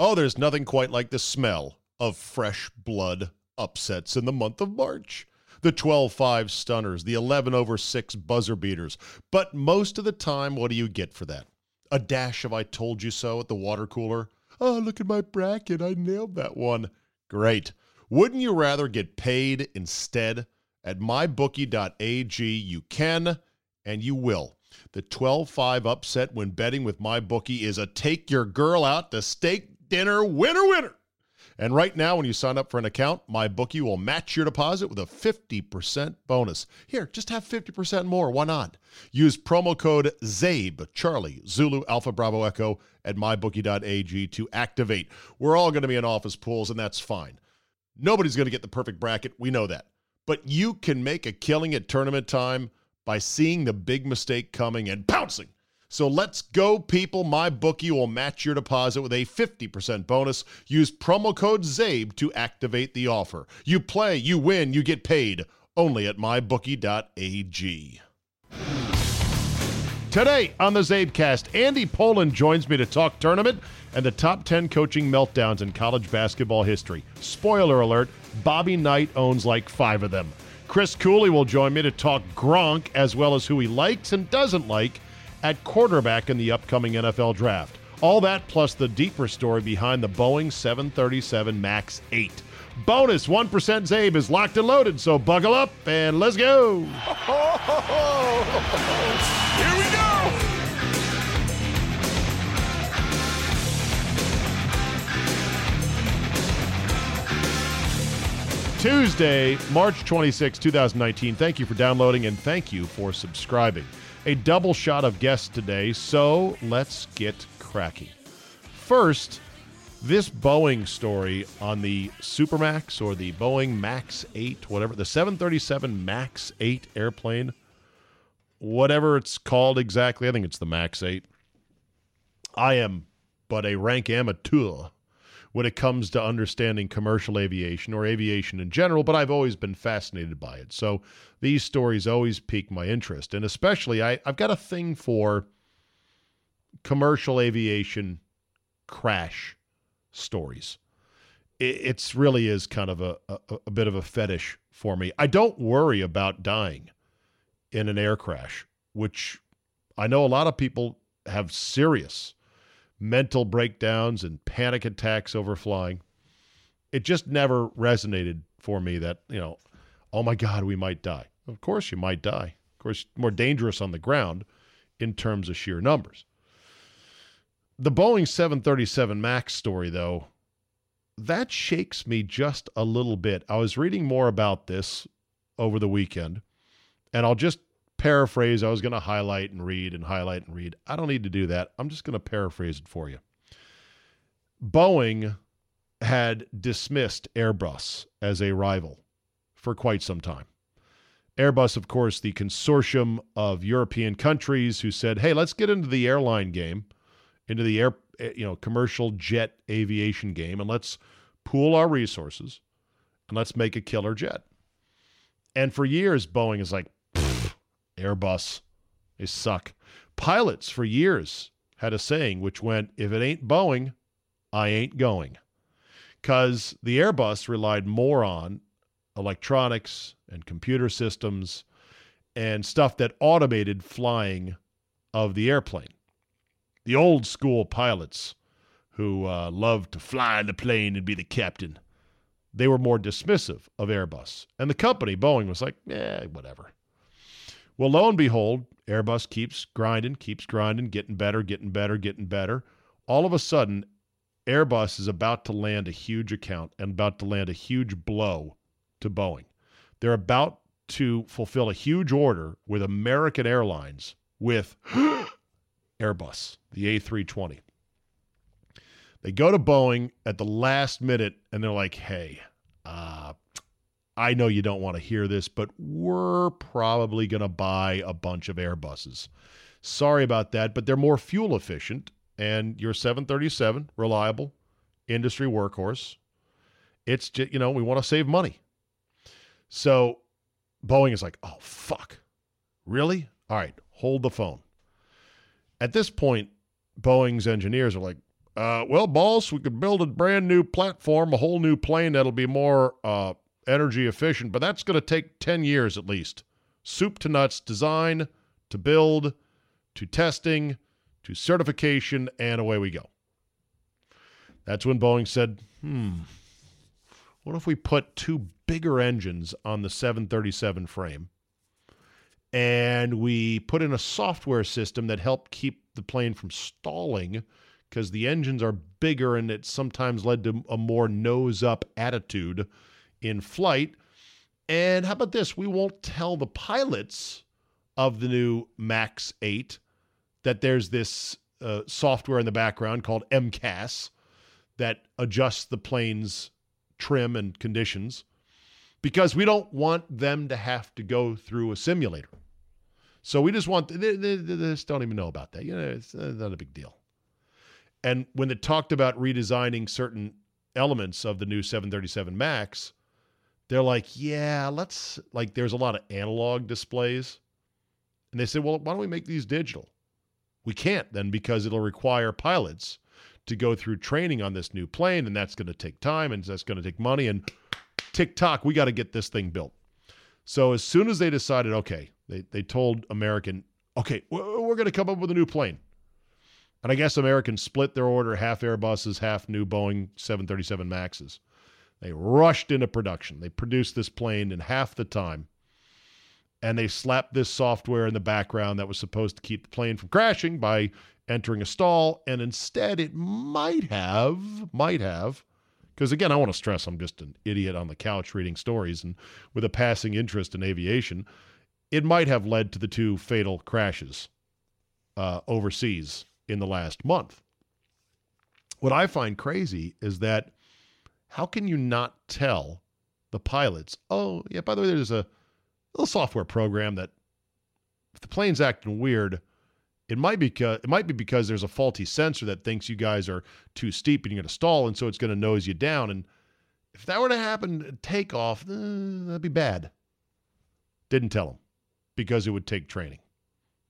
Oh, there's nothing quite like the smell of fresh blood upsets in the month of March. The 12 5 stunners, the 11 over 6 buzzer beaters. But most of the time, what do you get for that? A dash of I told you so at the water cooler? Oh, look at my bracket. I nailed that one. Great. Wouldn't you rather get paid instead? At mybookie.ag, you can and you will. The 12 5 upset when betting with MyBookie is a take your girl out to steak dinner winner winner. And right now, when you sign up for an account, my bookie will match your deposit with a 50% bonus. Here, just have 50% more. Why not? Use promo code CZABE, Charlie, Zulu, Alpha, Bravo, Echo at mybookie.ag to activate. We're all going to be in office pools, and that's fine. Nobody's going to get the perfect bracket. We know that. But you can make a killing at tournament time by seeing the big mistake coming and pouncing so let's go, people. My bookie will match your deposit with a 50% bonus. Use promo code CZABE to activate the offer. You play, you win, you get paid only at mybookie.ag. Today on the Czabecast, Andy Pollin joins me to talk tournament and the top 10 coaching meltdowns in college basketball history. Spoiler alert, Bobby Knight owns like five of them. Chris Cooley will join me to talk Gronk as well as who he likes and doesn't like at quarterback in the upcoming NFL draft. All that plus the deeper story behind the Boeing 737 MAX 8. Bonus 1% Czabe is locked and loaded, so buckle up and let's go. Here we go. Tuesday, March 26, 2019. Thank you for downloading and thank you for subscribing a double shot of guests today, so let's get cracking. First, this Boeing story on the Supermax or the Boeing Max 8, whatever, the 737 Max 8 airplane, whatever it's called exactly, I think it's the Max 8. I am but a rank amateur when it comes to understanding commercial aviation or aviation in general, but I've always been fascinated by it. So these stories always pique my interest. And especially, I, I've got a thing for commercial aviation crash stories. It it's really is kind of a, a, a bit of a fetish for me. I don't worry about dying in an air crash, which I know a lot of people have serious mental breakdowns and panic attacks over flying. It just never resonated for me that, you know, oh my God, we might die. Of course, you might die. Of course, more dangerous on the ground in terms of sheer numbers. The Boeing 737 MAX story, though, that shakes me just a little bit. I was reading more about this over the weekend, and I'll just paraphrase. I was going to highlight and read and highlight and read. I don't need to do that. I'm just going to paraphrase it for you. Boeing had dismissed Airbus as a rival for quite some time. Airbus, of course, the consortium of European countries who said, "Hey, let's get into the airline game, into the air, you know, commercial jet aviation game, and let's pool our resources, and let's make a killer jet." And for years, Boeing is like, Airbus, they suck. Pilots for years had a saying which went, if it ain't Boeing, I ain't going. Because the Airbus relied more on electronics and computer systems and stuff that automated flying of the airplane. The old school pilots who uh, loved to fly the plane and be the captain, they were more dismissive of Airbus. And the company, Boeing, was like, eh, whatever. Well, lo and behold, Airbus keeps grinding, keeps grinding, getting better, getting better, getting better. All of a sudden, Airbus is about to land a huge account and about to land a huge blow to Boeing. They're about to fulfill a huge order with American Airlines with Airbus, the A320. They go to Boeing at the last minute and they're like, hey, uh, I know you don't want to hear this, but we're probably going to buy a bunch of Airbuses. Sorry about that, but they're more fuel efficient and your 737, reliable, industry workhorse. It's just, you know, we want to save money. So Boeing is like, oh, fuck. Really? All right, hold the phone. At this point, Boeing's engineers are like, uh, well, boss, we could build a brand new platform, a whole new plane that'll be more uh, energy efficient, but that's going to take 10 years at least. Soup to nuts design, to build, to testing, to certification, and away we go. That's when Boeing said, hmm, what if we put two bigger engines on the 737 frame and we put in a software system that helped keep the plane from stalling because the engines are bigger and it sometimes led to a more nose up attitude in flight. And how about this? We won't tell the pilots of the new MAX 8 that there's this uh, software in the background called MCAS that adjusts the plane's trim and conditions because we don't want them to have to go through a simulator. So we just want, they, they, they just don't even know about that. You know, it's uh, not a big deal. And when it talked about redesigning certain elements of the new 737 MAX, they're like, yeah, let's, like, there's a lot of analog displays. And they said, well, why don't we make these digital? We can't then because it'll require pilots to go through training on this new plane, and that's going to take time and that's going to take money. And tick tock, we got to get this thing built. So as soon as they decided, okay, they, they told American, okay, we're, going to come up with a new plane. And I guess American split their order half Airbuses, half new Boeing 737 Maxes. They rushed into production. They produced this plane in half the time. And they slapped this software in the background that was supposed to keep the plane from crashing by entering a stall. And instead, it might have, might have, because again, I want to stress I'm just an idiot on the couch reading stories and with a passing interest in aviation. It might have led to the two fatal crashes uh, overseas in the last month. What I find crazy is that how can you not tell the pilots, oh, yeah, by the way, there's a little software program that if the plane's acting weird, it might be because it might be because there's a faulty sensor that thinks you guys are too steep and you're going to stall, and so it's going to nose you down. And if that were to happen takeoff, eh, that'd be bad. Didn't tell them because it would take training,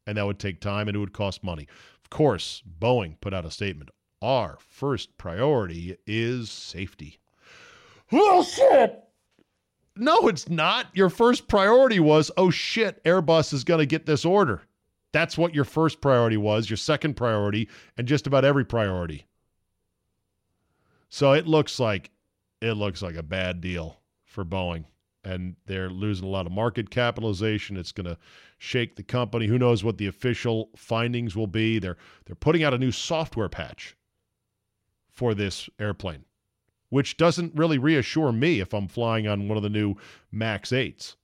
and that would take time and it would cost money. Of course, Boeing put out a statement our first priority is safety. Oh, shit! No, it's not. Your first priority was, oh, shit, Airbus is going to get this order. That's what your first priority was, your second priority, and just about every priority. So it looks like it looks like a bad deal for Boeing and they're losing a lot of market capitalization. It's going to shake the company. Who knows what the official findings will be? They're they're putting out a new software patch for this airplane, which doesn't really reassure me if I'm flying on one of the new Max 8s.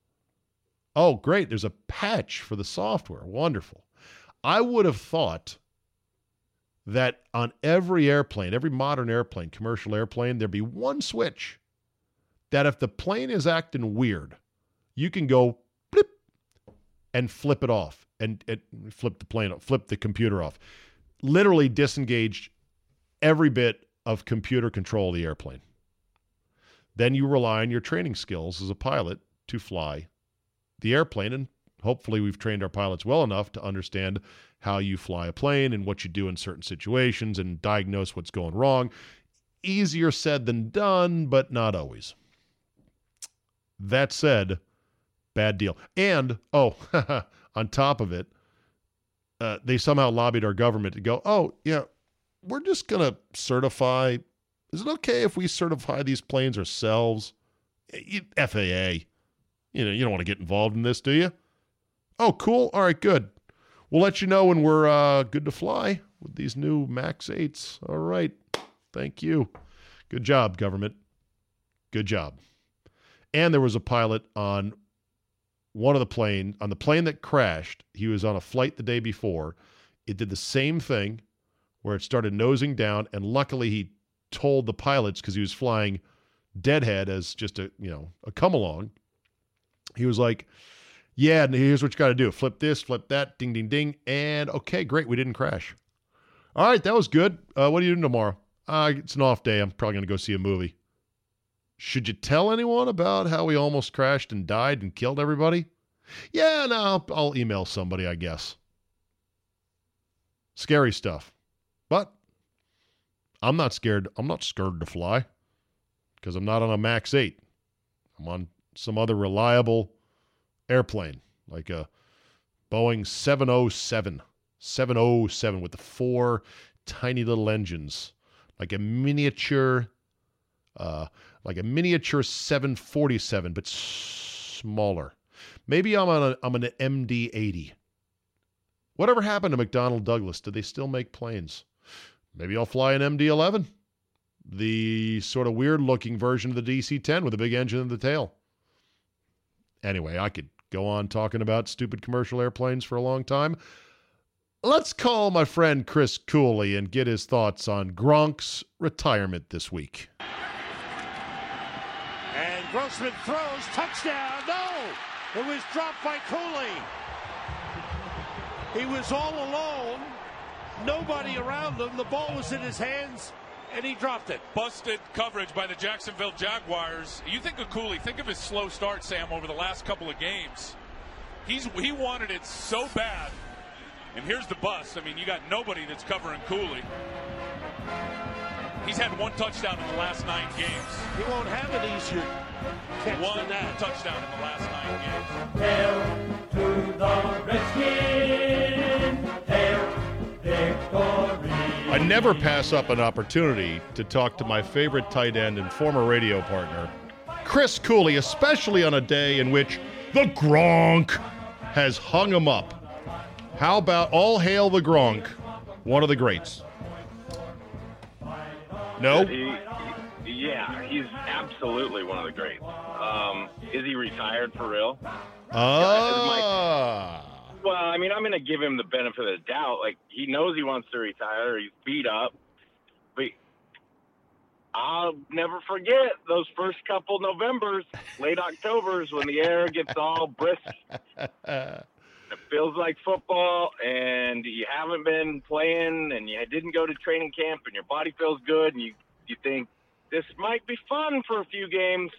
Oh, great, there's a patch for the software. Wonderful. I would have thought that on every airplane, every modern airplane, commercial airplane, there'd be one switch that if the plane is acting weird, you can go blip and flip it off and, and flip the plane, flip the computer off. Literally disengage every bit of computer control of the airplane. Then you rely on your training skills as a pilot to fly the airplane. And hopefully, we've trained our pilots well enough to understand how you fly a plane and what you do in certain situations and diagnose what's going wrong. Easier said than done, but not always. That said, bad deal. And, oh, on top of it, uh, they somehow lobbied our government to go, oh, yeah, we're just going to certify. Is it okay if we certify these planes ourselves? FAA, you know, you don't want to get involved in this, do you? Oh, cool. All right, good. We'll let you know when we're uh, good to fly with these new MAX 8s. All right. Thank you. Good job, government. Good job. And there was a pilot on one of the plane on the plane that crashed. He was on a flight the day before. It did the same thing where it started nosing down, and luckily he told the pilots because he was flying deadhead as just a you know a come along. He was like, "Yeah, here's what you got to do: flip this, flip that, ding, ding, ding, and okay, great, we didn't crash. All right, that was good. Uh, what are you doing tomorrow? Uh, it's an off day. I'm probably gonna go see a movie. Should you tell anyone about how we almost crashed and died and killed everybody? Yeah, no, I'll, I'll email somebody, I guess. Scary stuff. But I'm not scared. I'm not scared to fly because I'm not on a MAX 8. I'm on some other reliable airplane, like a Boeing 707. 707 with the four tiny little engines, like a miniature, uh, like a miniature 747, but smaller. Maybe I'm on a, I'm an MD-80. Whatever happened to McDonnell Douglas? Do they still make planes? Maybe I'll fly an MD-11, the sort of weird-looking version of the DC-10 with a big engine in the tail. Anyway, I could go on talking about stupid commercial airplanes for a long time. Let's call my friend Chris Cooley and get his thoughts on Gronk's retirement this week. And Grossman throws touchdown. No, it was dropped by Cooley. He was all alone, nobody around him. The ball was in his hands, and he dropped it. Busted coverage by the Jacksonville Jaguars. You think of Cooley? Think of his slow start, Sam, over the last couple of games. He's he wanted it so bad and here's the bust. I mean, you got nobody that's covering Cooley. He's had one touchdown in the last nine games. He won't have an easier catch one than that. touchdown in the last nine games. Hail to the Redskins, I never pass up an opportunity to talk to my favorite tight end and former radio partner, Chris Cooley, especially on a day in which the Gronk has hung him up. How about all hail the Gronk, one of the greats? No? He, he- yeah, he's absolutely one of the greats. Um, is he retired for real? Ah. Well, I mean, I'm going to give him the benefit of the doubt. Like, he knows he wants to retire. He's beat up. But I'll never forget those first couple Novembers, late Octobers, when the air gets all brisk. It feels like football, and you haven't been playing, and you didn't go to training camp, and your body feels good, and you, you think, this might be fun for a few games.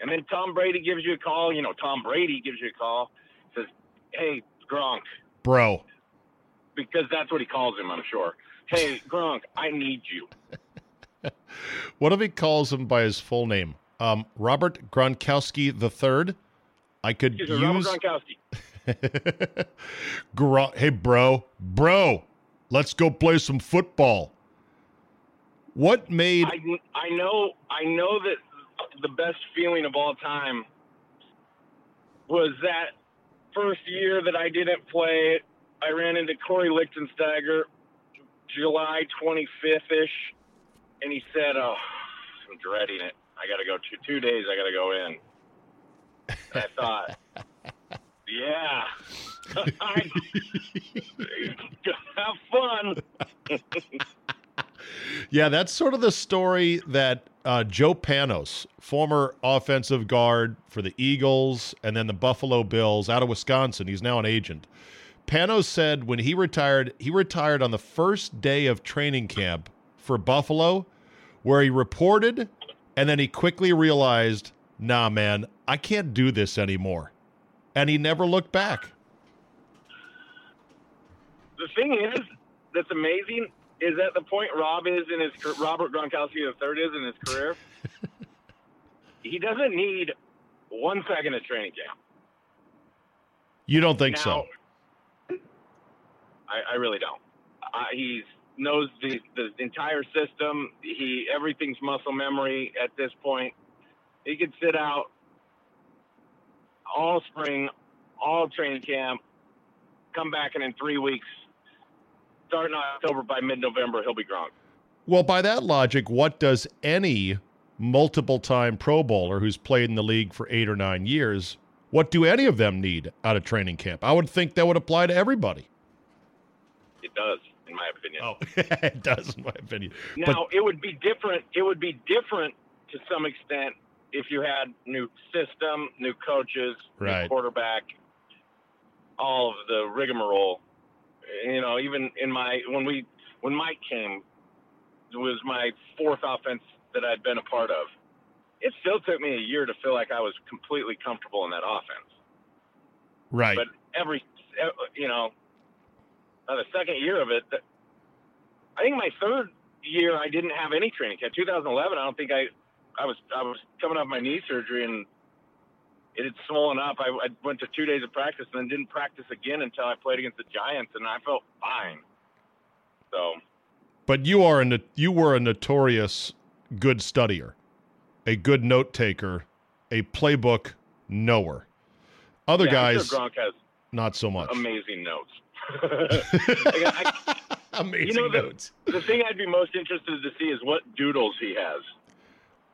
And then Tom Brady gives you a call. You know, Tom Brady gives you a call, says, hey, Gronk, Bro. because that's what he calls him, I'm sure. Hey, Gronk, I need you. What if he calls him by his full name? Um, Robert Gronkowski III? I could a Robert use. Gronkowski. Gro- hey, bro. Bro, let's go play some football. What made. I, I know I know that the best feeling of all time was that first year that I didn't play. It, I ran into Kory Lichtensteiger July 25th ish, and he said, "Oh, I'm dreading it. I got to go two two days. I got to go in." And I thought, yeah. Have fun. Yeah, that's sort of the story that uh, Joe Panos, former offensive guard for the Eagles and then the Buffalo Bills out of Wisconsin, he's now an agent. Panos said when he retired, he retired on the first day of training camp for Buffalo, where he reported and then he quickly realized, nah, man, I can't do this anymore. And he never looked back. the thing is that's amazing is that the point Rob is in his Robert Gronkowski the third is in his career. he doesn't need one second of training camp. You don't think so? I, I really don't. Uh, he knows the, the entire system. He everything's muscle memory at this point. He could sit out all spring, all training camp, come back, and in three weeks, starting October by mid-November, he'll be Gronk. Well, by that logic, what does any multiple time Pro Bowler who's played in the league for eight or nine years, what do any of them need out of training camp? I would think that would apply to everybody. It does. in my opinion. Oh, it does, in my opinion. Now it would be different. It would be different to some extent if you had new system, new coaches, Right. new quarterback, all of the rigmarole. You know, even in my when we when Mike came, it was my fourth offense that I'd been a part of. It still took me a year to feel like I was completely comfortable in that offense. right. But every, you know, by the second year of it, I think my third year I didn't have any training camp. 2011, I don't think I, I was I was coming off my knee surgery and it had swollen up. I, I went to two days of practice and then didn't practice again until I played against the Giants, and I felt fine. So But you are a you were a notorious good studier, a good note taker, a playbook knower. Other yeah, guys, sure Gronk has not so much. amazing notes. Like, I- Amazing you know, the, notes. the thing I'd be most interested to see is what doodles he has.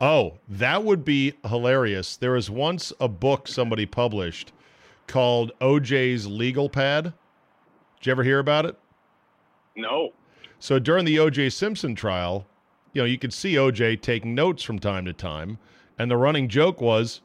Oh, that would be hilarious. There was once a book somebody published called OJ's Legal Pad. Did you ever hear about it? No. So during the OJ Simpson trial, you know, you could see OJ taking notes from time to time, and the running joke was,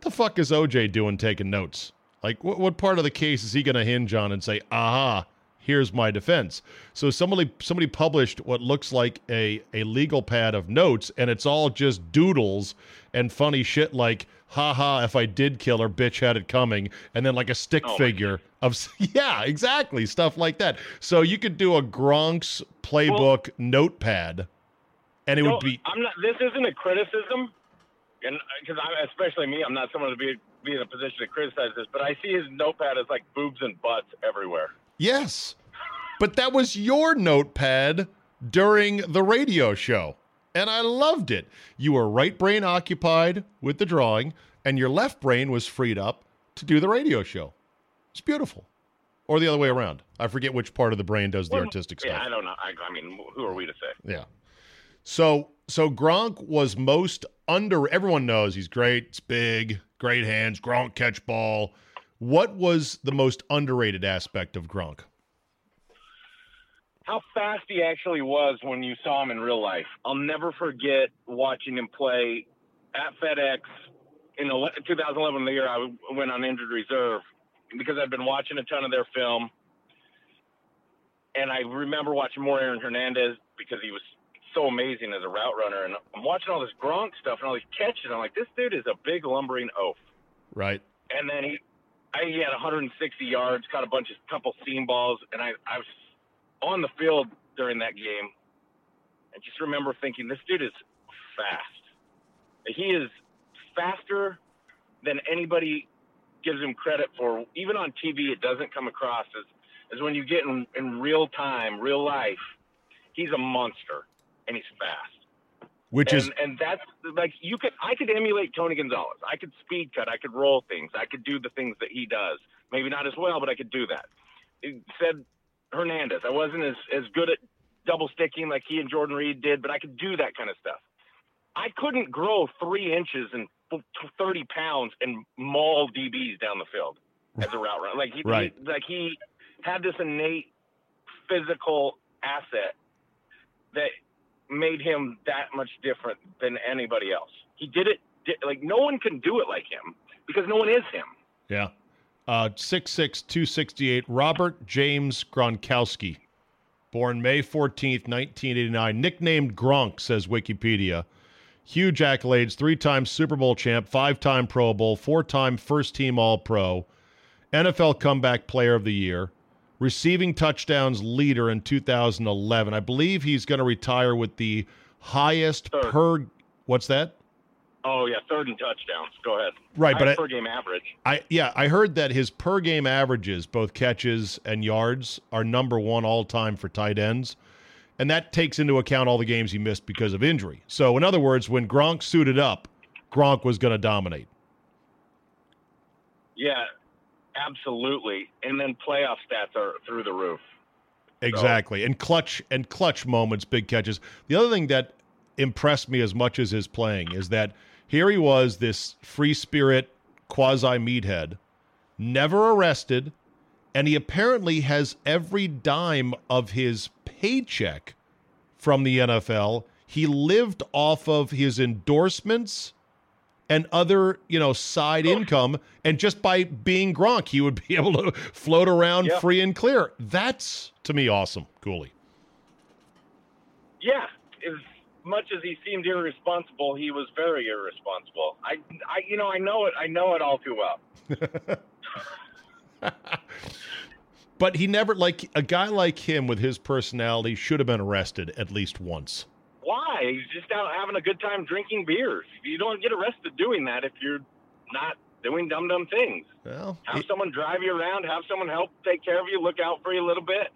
"The fuck is OJ doing taking notes? Like, what what part of the case is he going to hinge on and say, aha, here's my defense?" So somebody somebody published what looks like a a legal pad of notes, and it's all just doodles and funny shit like. Ha ha, if I did kill her, bitch had it coming. And then like a stick Oh figure of, yeah, exactly. Stuff like that. So you could do a Gronk's playbook notepad and it No, would be I'm not. This isn't a criticism, and uh, because I, especially me, I'm not someone to be be in a position to criticize this, but I see his notepad as like boobs and butts everywhere. Yes but that was your notepad during the radio show and i loved it you were right brain occupied with the drawing and your left brain was freed up to do the radio show it's beautiful or the other way around i forget which part of the brain does the Well, artistic Yeah, stuff Yeah, I don't know. I, I mean, who are we to say? Yeah. So so Gronk was most under everyone knows he's great, it's big, great hands, Gronk catch ball. What was the most underrated aspect of Gronk? How fast he actually was when you saw him in real life. I'll never forget watching him play at FedEx in ele- 2011, the year I went on injured reserve, because I'd been watching a ton of their film. And I remember watching more Aaron Hernandez because he was so amazing as a route runner. And I'm watching all this Gronk stuff and all these catches. I'm like, this dude is a big lumbering oaf. Right. And then he, I, he had 160 yards, caught a bunch of couple seam balls, and I, I was on the field during that game. and just remember thinking, this dude is fast. He is faster than anybody gives him credit for. Even on TV, it doesn't come across as, as when you get in, in real time, real life. He's a monster, and he's fast Which and, is and that's like you could I could emulate Tony Gonzalez. I could speed cut. I could roll things. I could do the things that he does. Maybe not as well, but I could do that. It said Hernandez. I wasn't as as good at double sticking like he and Jordan Reed did, but I could do that kind of stuff. I couldn't grow three inches and thirty pounds and maul DBs down the field as a route runner. Like he, Right. he like he had this innate physical asset that made him that much different than anybody else. He did it like no one can do it like him because no one is him. yeah. Uh 6'6", 268, Robert James Gronkowski. Born May 14th, 1989. Nicknamed Gronk, says Wikipedia. Huge accolades, three-time Super Bowl champ, five-time Pro Bowl, four-time first-team All-Pro, NFL Comeback Player of the Year, receiving touchdowns leader in 2011. I believe he's going to retire with the highest Third. per. What's that? Oh yeah, third and touchdowns. Go ahead. Right, but I- per game average. I yeah, I heard that his per game averages, both catches and yards, are number one all time for tight ends. And that takes into account all the games he missed because of injury. So in other words, when Gronk suited up, Gronk was going to dominate. Yeah, absolutely. And then playoff stats are through the roof. Exactly. And clutch and clutch moments, big catches. The other thing that impressed me as much as his playing is that here he was, this free spirit quasi meathead, never arrested, and he apparently has every dime of his paycheck from the NFL. He lived off of his endorsements and other, you know, side income. And just by being Gronk, he would be able to float around Yeah. free and clear. That's to me awesome, Cooley. Yeah, as much as he seemed irresponsible, he was very irresponsible. I, I, you know, I know it. I know it all too well. But he never like a guy like him with his personality should have been arrested at least once. Why? He's just out having a good time drinking beers. You don't get arrested doing that if you're not doing dumb dumb things. Well, Have it- someone drive you around. Have someone help take care of you. Look out for you a little bit.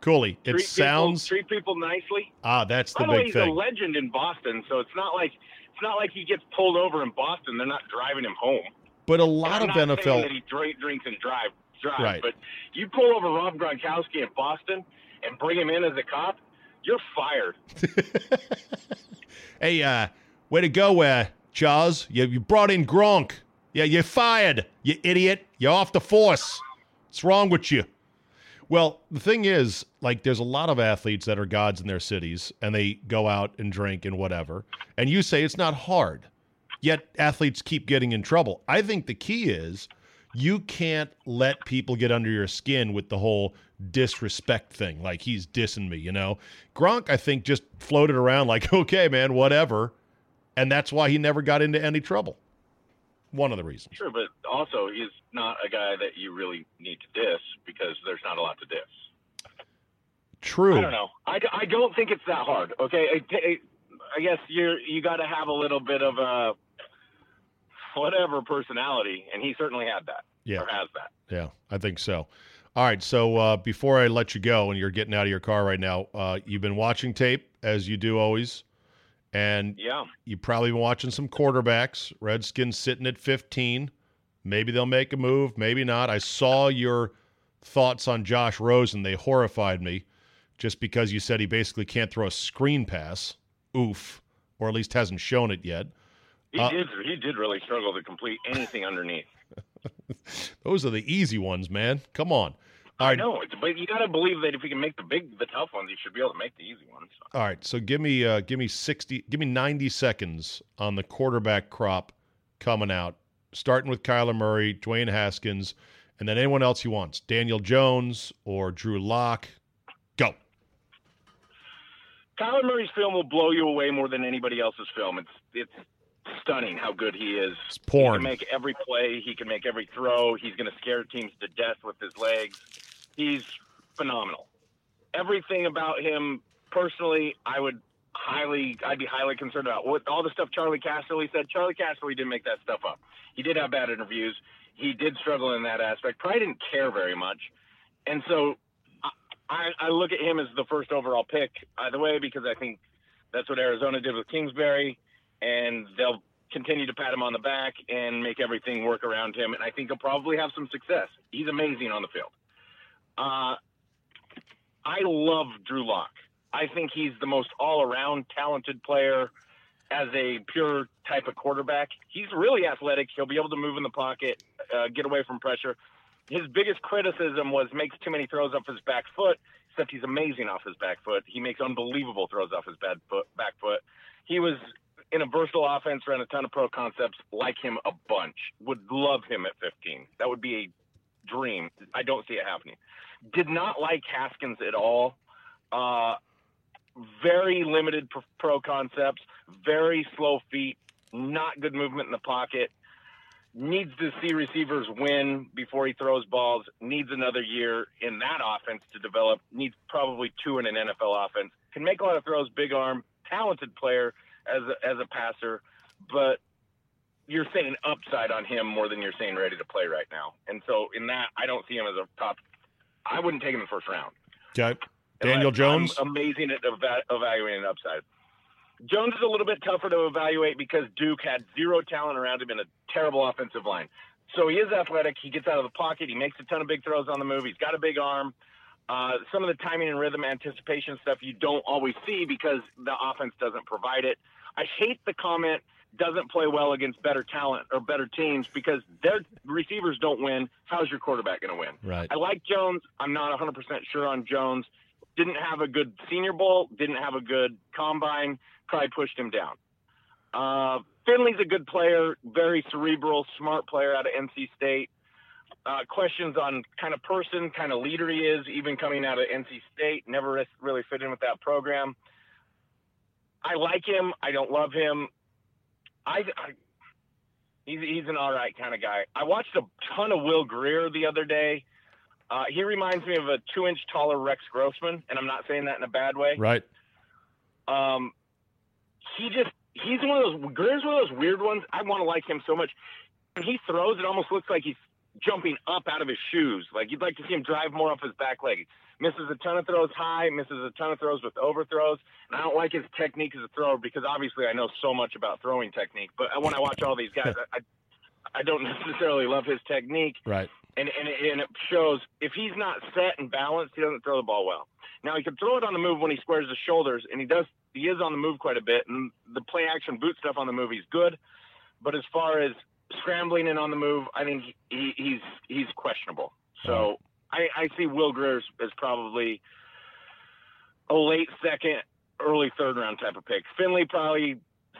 Cooley, it treat sounds people, treat people nicely. ah, that's the By the way, big he's a legend in Boston, so it's not like it's not like he gets pulled over in Boston. They're not driving him home. But a lot of NFL that he drink, drinks and drive, drive. Right. But you pull over Rob Gronkowski in Boston and bring him in as a cop, you're fired. Hey, uh, way to go, uh, Charles. You, you brought in Gronk. Yeah, you're fired, you idiot. You're off the force. What's wrong with you? Well, the thing is, like, there's a lot of athletes that are gods in their cities and they go out and drink and whatever. And you say it's not hard, yet athletes keep getting in trouble. I think the key is you can't let people get under your skin with the whole disrespect thing. Like, he's dissing me, you know? Gronk, I think, just floated around like, okay, man, whatever. And that's why he never got into any trouble. One of the reasons. Sure, but also he's not a guy that you really need to diss because there's not a lot to diss. True. I don't know. I, I don't think it's that hard. Okay, I, I- guess you're you got to have a little bit of a whatever personality, and he certainly had that Yeah. or has that. Yeah, I think so. All right. So uh, before I let you go, and you're getting out of your car right now, uh, you've been watching tape as you do always, and Yeah. you've probably been watching some quarterbacks. Redskins sitting at 15. Maybe they'll make a move. Maybe not. I saw your thoughts on Josh Rosen. They horrified me, just because you said he basically can't throw a screen pass. Oof, or at least hasn't shown it yet. He Uh, did. He did really struggle to complete anything underneath. Those are the easy ones, man. Come on. All I know, it's, but you got to believe that if he can make the big, the tough ones, he should be able to make the easy ones. All right, so give me uh, give me sixty, give me ninety seconds on the quarterback crop coming out, starting with Kyler Murray, Dwayne Haskins, and then anyone else he wants, Daniel Jones or Drew Lock. Go. Kyler Murray's film will blow you away more than anybody else's film. It's it's stunning how good he is. It's He can make every play. He can make every throw. He's going to scare teams to death with his legs. He's phenomenal. Everything about him, personally, I would highly, I'd be highly concerned about. What all the stuff Charley Casserly said. Charley Casserly didn't make that stuff up. He did have bad interviews. He did struggle in that aspect. Probably didn't care very much, and so I, I, I look at him as the first overall pick either way because I think that's what Arizona did with Kingsbury, and they'll continue to pat him on the back and make everything work around him. And I think he'll probably have some success. He's amazing on the field. Uh, I love Drew Lock. I think he's the most all-around talented player as a pure type of quarterback. He's really athletic. He'll be able to move in the pocket, uh, get away from pressure. His biggest criticism was makes too many throws off his back foot. Except he's amazing off his back foot. He makes unbelievable throws off his bad foot, back foot. He was in a versatile offense, ran a ton of pro concepts, like him a bunch. Would love him at 15. That would be a dream. I don't see it happening. Did not like Haskins at all. Uh, very limited pro, pro concepts, very slow feet, not good movement in the pocket. Needs to see receivers win before he throws balls. Needs another year in that offense to develop. Needs probably two in an NFL offense. Can make a lot of throws, big arm, talented player as a, as a passer, but you're saying upside on him more than you're saying ready to play right now. And so in that, I don't see him as a top. I wouldn't take him in the first round. Okay. Daniel Unless Jones. I'm amazing at eva- evaluating upside. Jones is a little bit tougher to evaluate because Duke had zero talent around him and a terrible offensive line. So he is athletic. He gets out of the pocket. He makes a ton of big throws on the move. He's got a big arm. Uh, some of the timing and rhythm anticipation stuff you don't always see because the offense doesn't provide it. I hate the comment doesn't play well against better talent or better teams because their receivers don't win. How's your quarterback going to win? Right. I like Jones. I'm not 100% sure on Jones. didn't have a good Senior Bowl, didn't have a good combine, probably pushed him down. Uh, Finley's a good player, very cerebral, smart player out of NC State. Uh, questions on kind of person, kind of leader he is, even coming out of NC State. Never really fit in with that program. I like him. I don't love him. I, I he's he's an all right kind of guy. I watched a ton of Will Grier the other day. Uh, he reminds me of a two inch taller Rex Grossman, and I'm not saying that in a bad way. Right. Um, he just he's one of those Grier's one of those weird ones. I want to like him so much. When he throws, it almost looks like he's jumping up out of his shoes. Like you'd like to see him drive more off his back leg. Misses a ton of throws high, misses a ton of throws with overthrows. And I don't like his technique as a thrower because obviously I know so much about throwing technique. But when I watch all these guys, I, I don't necessarily love his technique. Right. And, and, it, and it shows if he's not set and balanced, he doesn't throw the ball well. Now he can throw it on the move when he squares his shoulders, and he does. He is on the move quite a bit, and the play action boot stuff on the move, he's good. But as far as scrambling and on the move, I think he, he's he's questionable. So uh-huh. I, I see Will Grier as probably a late second, early third round type of pick. Finley probably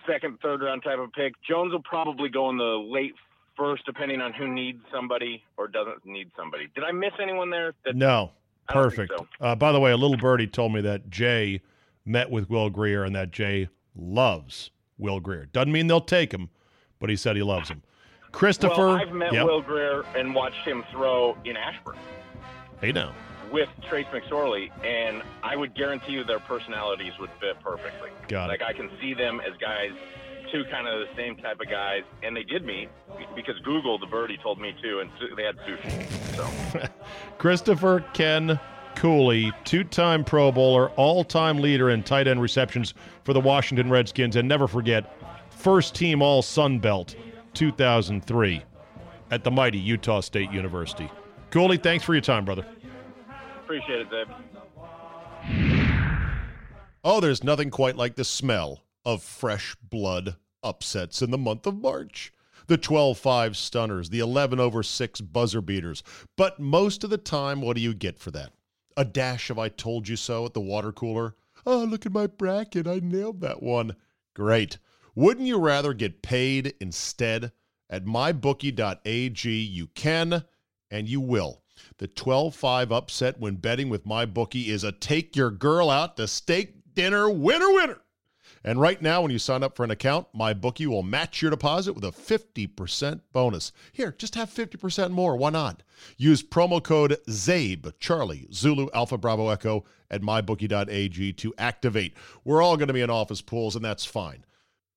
second, third round type of pick. Jones will probably go in the late first, depending on who needs somebody or doesn't need somebody. Did I miss anyone there? That, No. I don't think Perfect. so. Uh, by the way, a little birdie told me that Jay met with Will Grier and that Jay loves Will Grier. Doesn't mean they'll take him, but he said he loves him. Christopher. Well, I've met Yep. Will Grier and watched him throw in Ashburn Hey now. with Trace McSorley, and I would guarantee you their personalities would fit perfectly. Got it. Like I can see them as guys, two kind of the same type of guys, and they did meet because Google, the birdie, told me too, and they had sushi. So Christopher Ken Cooley, two time Pro Bowler, all time leader in tight end receptions for the Washington Redskins. And never forget, first team All Sun Belt 2003 at the mighty Utah State University. Cooley, thanks for your time, brother. Appreciate it, Dave. Oh, there's nothing quite like the smell of fresh blood upsets in the month of March. The 12 5 stunners, the 11 over 6 buzzer beaters. But most of the time, what do you get for that? A dash of I told you so at the water cooler? Oh, look at my bracket. I nailed that one. Great. Wouldn't you rather get paid instead? At mybookie.ag, you can and you will. The 12 5 upset when betting with my bookie is a take your girl out to steak dinner winner winner. And right now, when you sign up for an account, my bookie will match your deposit with a 50% bonus. Here, just have 50% more. Why not? Use promo code CZABE, Charlie, Zulu, Alpha, Bravo, Echo at mybookie.ag to activate. We're all going to be in office pools, and that's fine.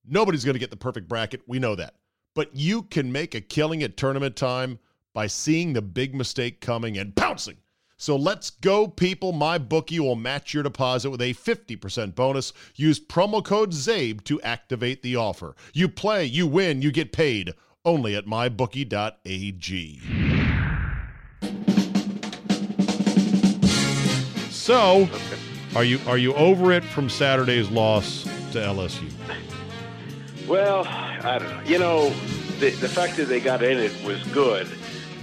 Nobody's going to get the perfect bracket. We know that. But you can make a killing at tournament time by seeing the big mistake coming and pouncing. So let's go, people. My bookie will match your deposit with a 50% bonus. Use promo code CZABE to activate the offer. You play, you win, you get paid only at mybookie.ag. So, are you are you over it from Saturday's loss to LSU? Well, I don't know. You know, the, the fact that they got in it was good.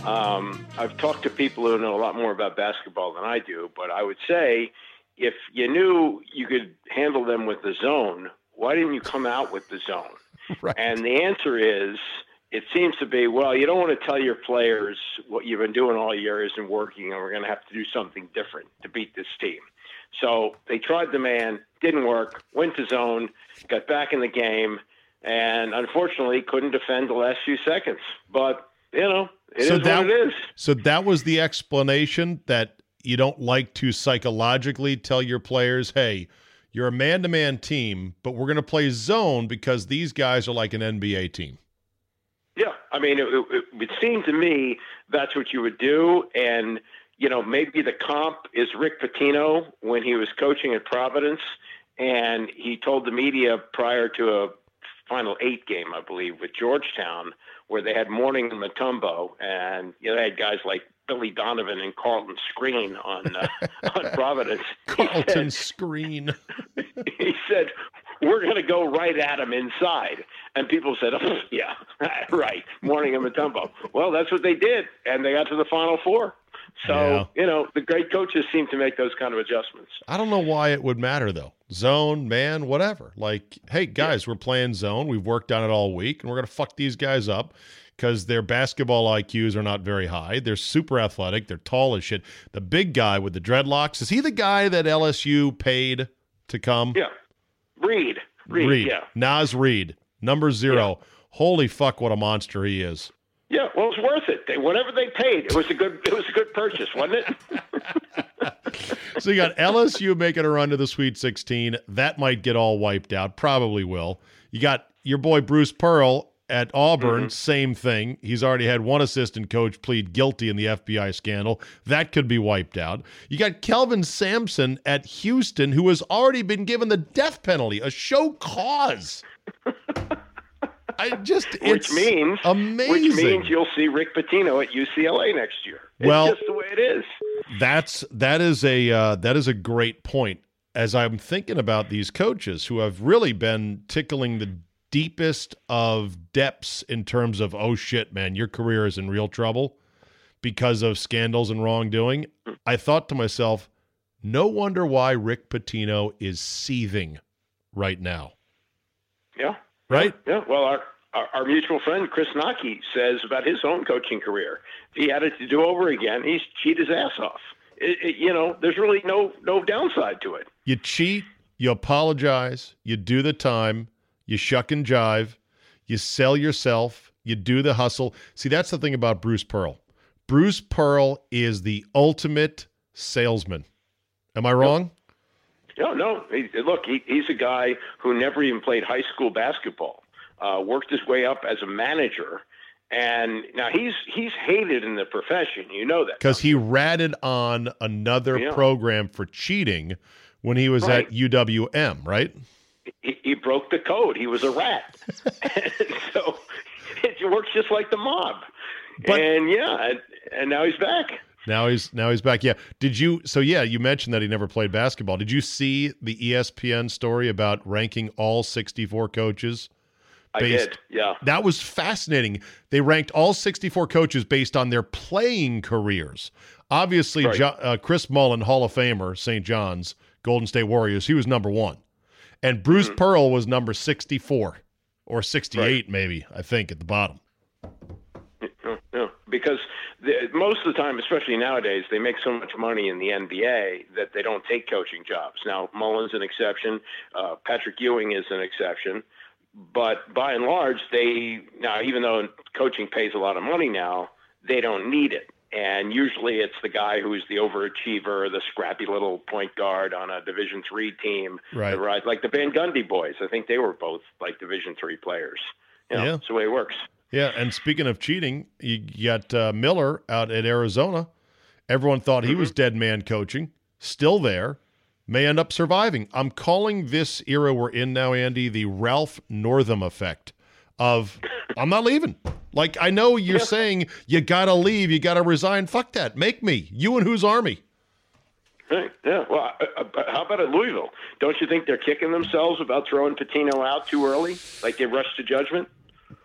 Um, I've talked to people who know a lot more about basketball than I do, but I would say if you knew you could handle them with the zone, why didn't you come out with the zone? Right. And the answer is it seems to be, well, you don't want to tell your players what you've been doing all year isn't working, and we're going to have to do something different to beat this team. So they tried the man, didn't work, went to zone, got back in the game, and unfortunately couldn't defend the last few seconds. But, you know, it is So that- what it is. So that was the explanation that you don't like to psychologically tell your players, hey, you're a man to man team, but we're going to play zone because these guys are like an NBA team. Yeah, I mean, it, it, it would seem to me that's what you would do, and you know, maybe the comp is Rick Pitino when he was coaching at Providence, and he told the media prior to a Final Eight game, I believe, with Georgetown, where they had Mourning and Mutombo, and you know, they had guys like Billy Donovan and Carlton Screen on uh, on Providence. Carlton said- screen. he said, "We're going to go right at him inside." And people said, oh, "Yeah, right." Mourning and Mutombo. Well, that's what they did, and they got to the Final Four. So Yeah. you know, the great coaches seem to make those kind of adjustments. I don't know why it would matter though. Zone, man, whatever. Like, hey guys, we're playing zone. We've worked on it all week, and we're gonna fuck these guys up because their basketball IQs are not very high. They're super athletic. They're tall as shit. The big guy with the dreadlocks is he the guy that LSU paid to come? Yeah, Reid, Reid, yeah, Naz Reid, number zero. Holy fuck, what a monster he is. Yeah. Well, it's worth it. They, whatever they paid, it was a good, it was a good purchase, wasn't it? So you got LSU making a run to the Sweet 16. That might get all wiped out. Probably will. You got your boy Bruce Pearl at Auburn. Mm-hmm. Same thing. He's already had one assistant coach plead guilty in the FBI scandal. That could be wiped out. You got Kelvin Sampson at Houston, who has already been given the death penalty, a show cause. I just which it's means, amazing. which means you'll see Rick Pitino at UCLA next year. It's Well- just the way it is. That's that is a uh, that is a great point. As I'm thinking about these coaches who have really been tickling the deepest of depths in terms of oh shit, man, your career is in real trouble because of scandals and wrongdoing. I thought to myself, no wonder why Rick Pitino is seething right now. Yeah. Right? Yeah. Well, our, our our mutual friend Chris Knoche says about his own coaching career. If he had it to do over again, he'd cheat his ass off. It, it, you know, there's really no no downside to it. You cheat, you apologize, you do the time, you shuck and jive, you sell yourself, you do the hustle. See, that's the thing about Bruce Pearl. Bruce Pearl is the ultimate salesman. Am I wrong? No, no. He, look, he, he's a guy who never even played high school basketball. Uh, worked his way up as a manager, and now he's he's hated in the profession. You know that Because he ratted on another Yeah. program for cheating when he was Right. at UWM, right? he, he broke the code. He was a rat. so it works just like the mob. But- and yeah, and, and now he's back. Now he's now he's back. Yeah. Did you so yeah, you mentioned that he never played basketball. Did you see the ESPN story about ranking all 64 coaches? I did. Yeah. That was fascinating. They ranked all 64 coaches based on their playing careers. Obviously, Right. Jo- uh, Chris Mullin, Hall of Famer, St. John's, Golden State Warriors, he was number one. And Bruce Mm-hmm. Pearl was number 64 or 68, maybe, I think, at the bottom. No, because the, most of the time, especially nowadays, they make so much money in the NBA that they don't take coaching jobs. Now, Mullin's an exception. Uh, Patrick Ewing is an exception. But by and large, they now, even though coaching pays a lot of money now, they don't need it. And usually, it's the guy who's the overachiever, the scrappy little point guard on a Division three team. Right. rides- like the Van Gundy boys. I think they were both like Division three players. You know, Yeah. That's the way it works. Yeah, and speaking of cheating, you got uh, Miller out at Arizona. Everyone thought he was dead man coaching, still there, may end up surviving. I'm calling this era we're in now, Andy, the Ralph Northam effect of I'm not leaving. Like I know you're saying you gotta leave, you gotta resign. Fuck that. Make me. You and whose army? Right. Yeah. Well, uh, how about at Louisville? Don't you think they're kicking themselves about throwing Pitino out too early? Like they rushed to judgment?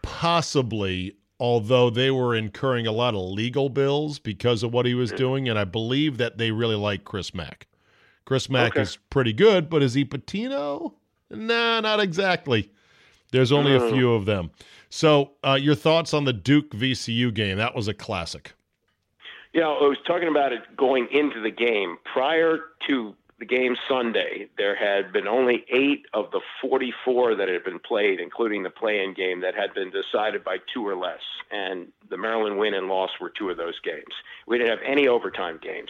Possibly, although they were incurring a lot of legal bills because of what he was doing, and I believe that they really like Chris Mack. Chris Mack Okay. is pretty good, but is he Pitino? Nah, not exactly. There's only a few of them. So, uh, your thoughts on the Duke VCU game? That was a classic. Yeah, I was talking about it going into the game. Prior to the game Sunday, there had been only eight of the 44 that had been played, including the play-in game, that had been decided by two or less. And the Maryland win and loss were two of those games. We didn't have any overtime games.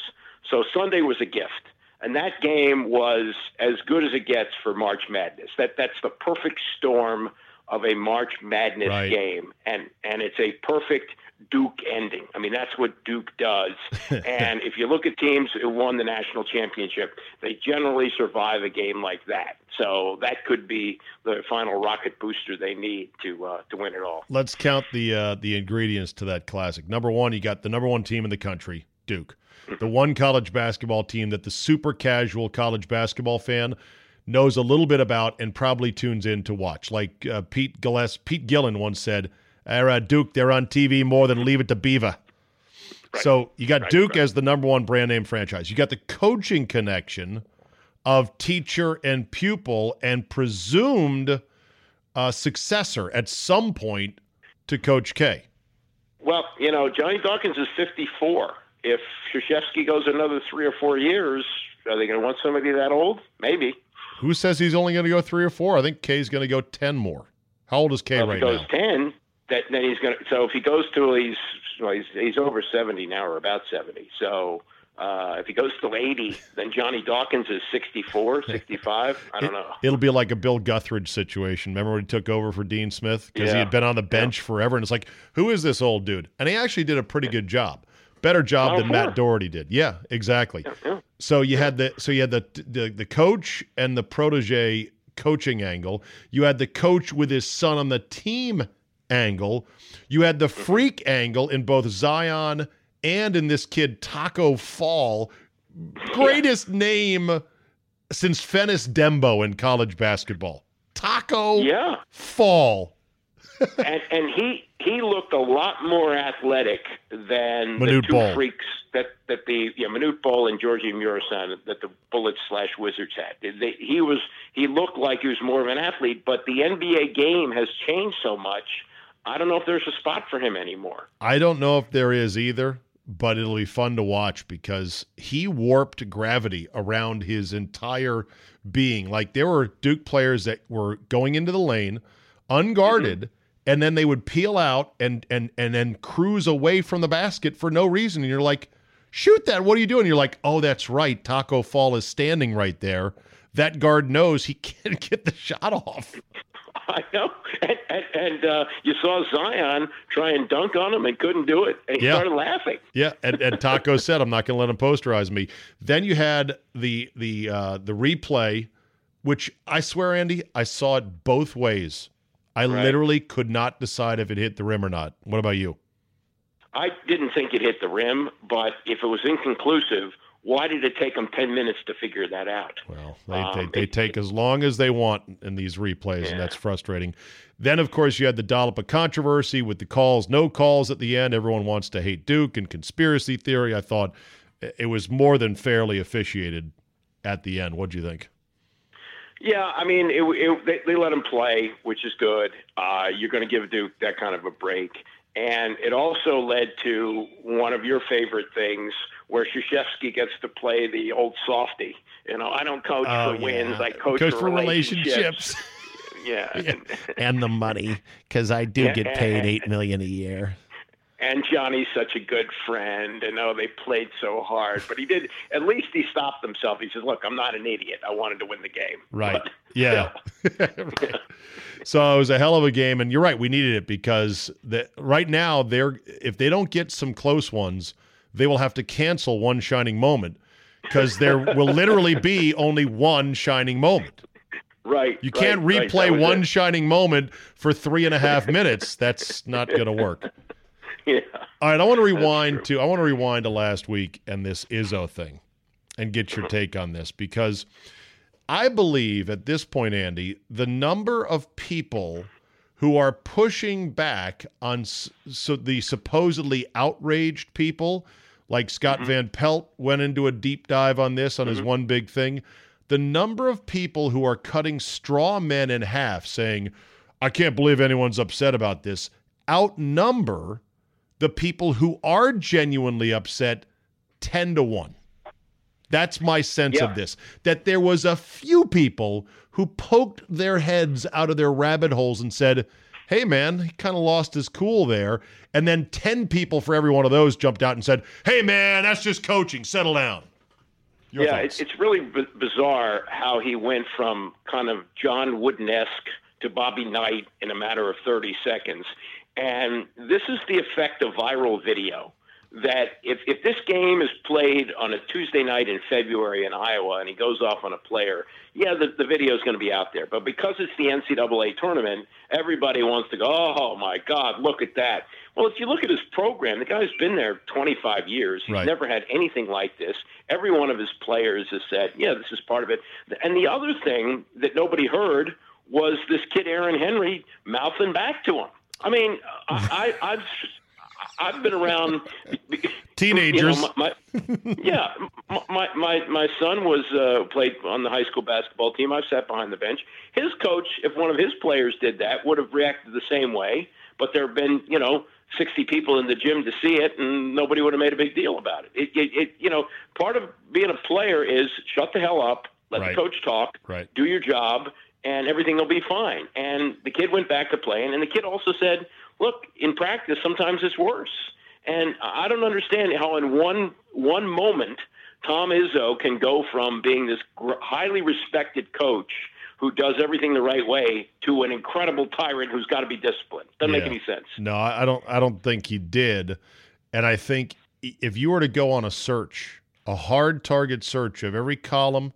So Sunday was a gift. And that game was as good as it gets for March Madness. That that's the perfect storm of a March Madness Right. game, and and it's a perfect Duke ending. I mean, that's what Duke does. and if you look at teams who won the national championship, they generally survive a game like that. So that could be the final rocket booster they need to uh, to win it all. Let's count the uh, the ingredients to that classic. Number one, you got the number one team in the country, Duke, the one college basketball team that the super casual college basketball fan knows a little bit about and probably tunes in to watch. Like uh, Pete Gilles, Pete Gillen once said, "They're Duke. They're on TV more than Leave It to Beaver." So you got Right, Duke right. as the number one brand name franchise. You got the coaching connection of teacher and pupil and presumed uh, successor at some point to Coach K. Well, you know, Johnny Dawkins is 54. If Krzyzewski goes another three or four years, are they going to want somebody that old? Maybe. Who says he's only going to go three or four? I think K's going to go 10 more. How old is K Well, right if he goes now? 10, that, then he's going to. So if he goes till he's, well, he's he's over 70 now or about 70. So uh, if he goes to 80, then Johnny Dawkins is 64, 65. I don't know. It'll be like a Bill Guthridge situation. Remember when he took over for Dean Smith because he had been on the bench forever, and it's like, who is this old dude? And he actually did a pretty good job, better job than Matt Doherty did. Yeah, exactly. yeah. So you had the so you had the, the the coach and the protege coaching angle. You had the coach with his son on the team angle. You had the Mm-hmm. freak angle in both Zion and in this kid Taco Fall. Greatest name since Fennis Dembo in college basketball. Taco Yeah. Fall. and and he he looked a lot more athletic than Manute the two Bol. freaks that that the yeah Manute Bol and Gheorghe Muresan that the Bullets slash Wizards had. They, he was he looked like he was more of an athlete, but the NBA game has changed so much. I don't know if there's a spot for him anymore. I don't know if there is either, but it'll be fun to watch because he warped gravity around his entire being. Like there were Duke players that were going into the lane unguarded mm-hmm. and then they would peel out and and and then cruise away from the basket for no reason and you're like, "Shoot that. What are you doing?" You're like, "Oh, that's right. Taco Fall is standing right there." That guard knows he can't get the shot off. I know, and and, and uh, you saw Zion try and dunk on him and couldn't do it, and he Yeah. started laughing. Yeah, and, and Taco said, "I'm not going to let him posterize me." Then you had the the uh, the replay, which I swear, Andy, I saw it both ways. I Right. literally could not decide if it hit the rim or not. What about you? I didn't think it hit the rim, but if it was inconclusive, why did it take them 10 minutes to figure that out? Well, they, Um, they, they it- take as long as they want in these replays, and that's frustrating. Then, of course, you had the dollop of controversy with the calls, no calls at the end. Everyone wants to hate Duke and conspiracy theory. I thought it was more than fairly officiated at the end. What do you think? Yeah, I mean, it, it, they, they let him play, which is good. Uh, you're going to give Duke that kind of a break. And it also led to one of your favorite things where Krzyzewski gets to play the old softy. You know, I don't coach Oh, for wins, I coach, Coach for, for relationships. Yeah. and the money because I do Yeah, get paid and- eight million a year. And Johnny's such a good friend, and oh, they played so hard. But he did. At least he stopped himself. He says, "Look, I'm not an idiot. I wanted to win the game." Right. But Yeah. Right. So it was a hell of a game, and you're right. We needed it because the, right now they're if they don't get some close ones, they will have to cancel one shining moment because there will literally be only one shining moment. Right. You can't right. replay was one it. shining moment for three and a half minutes. That's not going to work. Yeah. All right, I want to rewind to I want to rewind to last week and this Izzo thing, and get your uh-huh. take on this because I believe at this point, Andy, the number of people who are pushing back on so the supposedly outraged people, like Scott mm-hmm. Van Pelt went into a deep dive on this on his mm-hmm. one big thing. The number of people who are cutting straw men in half, saying, "I can't believe anyone's upset about this," outnumber the people who are genuinely upset 10 to 1. That's my sense Yeah. of this. That there was a few people who poked their heads out of their rabbit holes and said, "Hey man, he kind of lost his cool there." And then 10 people for every one of those jumped out and said, "Hey man, that's just coaching. Settle down." Your yeah, thoughts. it's, really b- bizarre how he went from kind of John Wooden-esque to Bobby Knight in a matter of 30 seconds. And this is the effect of viral video. That if, if this game is played on a Tuesday night in February in Iowa and he goes off on a player, yeah, the, the video is going to be out there. But because it's the NCAA tournament, everybody wants to go, oh my God, look at that. Well, if you look at his program, the guy's been there 25 years. He's Right. never had anything like this. Every one of his players has said, yeah, this is part of it. And the other thing that nobody heard was this kid, Aaron Henry, mouthing back to him. I mean, I, I, I've. I've been around Teenagers. You know, my, my, yeah, my my my son was uh, played on the high school basketball team. I've sat behind the bench. His coach, if one of his players did that, would have reacted the same way. But there have been, you know, 60 people in the gym to see it, and nobody would have made a big deal about it. It, it, it you know, part of being a player is shut the hell up, let Right. the coach talk, Right. do your job, and everything will be fine. And the kid went back to playing, and the kid also said, "Look, in practice, sometimes it's worse." And I don't understand how in one one moment Tom Izzo can go from being this gr- highly respected coach who does everything the right way to an incredible tyrant who's got to be disciplined. Doesn't make any sense. No, I don't. I don't think he did. And I think if you were to go on a search, a hard target search of every column,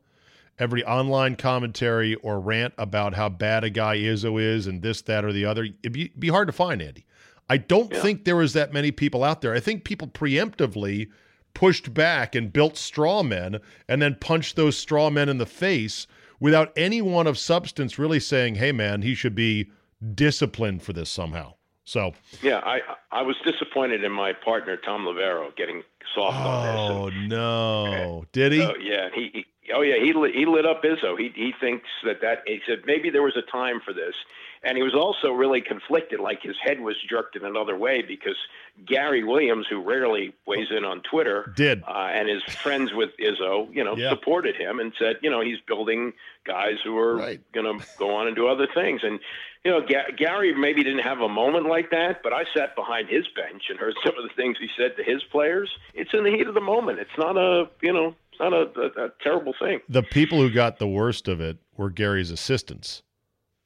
every online commentary or rant about how bad a guy Izzo is and this, that, or the other, it'd be, be hard to find, Andy. I don't think there was that many people out there. I think people preemptively pushed back and built straw men and then punched those straw men in the face without anyone of substance really saying, hey, man, he should be disciplined for this somehow. So, Yeah, I I was disappointed in my partner Tom Loverro getting soft on this. oh no, did he? Oh yeah, he, he oh yeah he lit, he lit up Izzo. He he thinks that that he said maybe there was a time for this, and he was also really conflicted. Like his head was jerked in another way because Gary Williams, who rarely weighs in on Twitter, Did. uh, and his friends with Izzo, you know, Yeah. supported him and said, you know, he's building guys who are Right. going to go on and do other things. And you know, Ga- Gary maybe didn't have a moment like that, but I sat behind his bench and heard some of the things he said to his players. It's in the heat of the moment. It's not a, you know, it's not a, a, a terrible thing. the people who got the worst of it were Gary's assistants.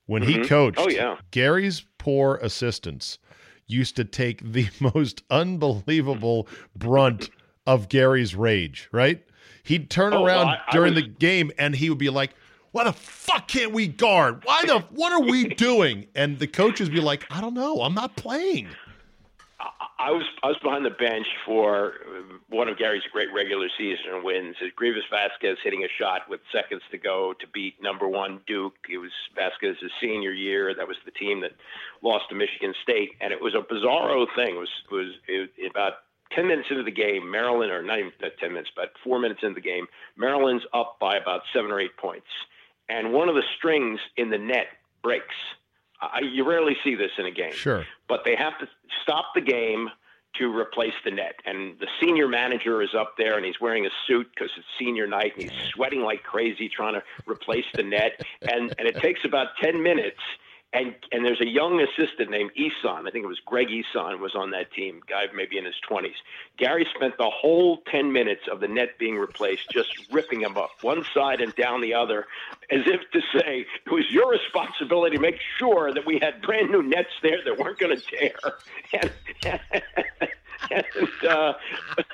When he Mhm. coached, Oh, yeah. Gary's poor assistants used to take the most unbelievable brunt of Gary's rage, right? He'd turn Oh, around I- I during was- the game and he would be like, why the fuck can't we guard? Why the what are we doing? And the coaches be like, I don't know. I'm not playing. I was I was behind the bench for uh, one of Gary's great regular season wins. Greivis Vasquez hitting a shot with seconds to go to beat number one Duke. It was Vasquez's senior year. That was the team that lost to Michigan State, and it was a bizarro thing. It was it was it, about. 10 minutes into the game, Maryland, or not even uh, 10 minutes, but four minutes into the game, Maryland's up by about seven or eight points. And one of the strings in the net breaks. I, you rarely see this in a game Sure. but they have to stop the game to replace the net. And the senior manager is up there and he's wearing a suit because it's senior night and he's sweating like crazy trying to replace the net. And, and it takes about 10 minutes. And, and there's a young assistant named Ehsan. I think it was Greg Ehsan was on that team, guy maybe in his 20s. Gary spent the whole 10 minutes of the net being replaced just ripping him up one side and down the other, as if to say it was your responsibility to make sure that we had brand new nets there that weren't going to tear. And, and, uh,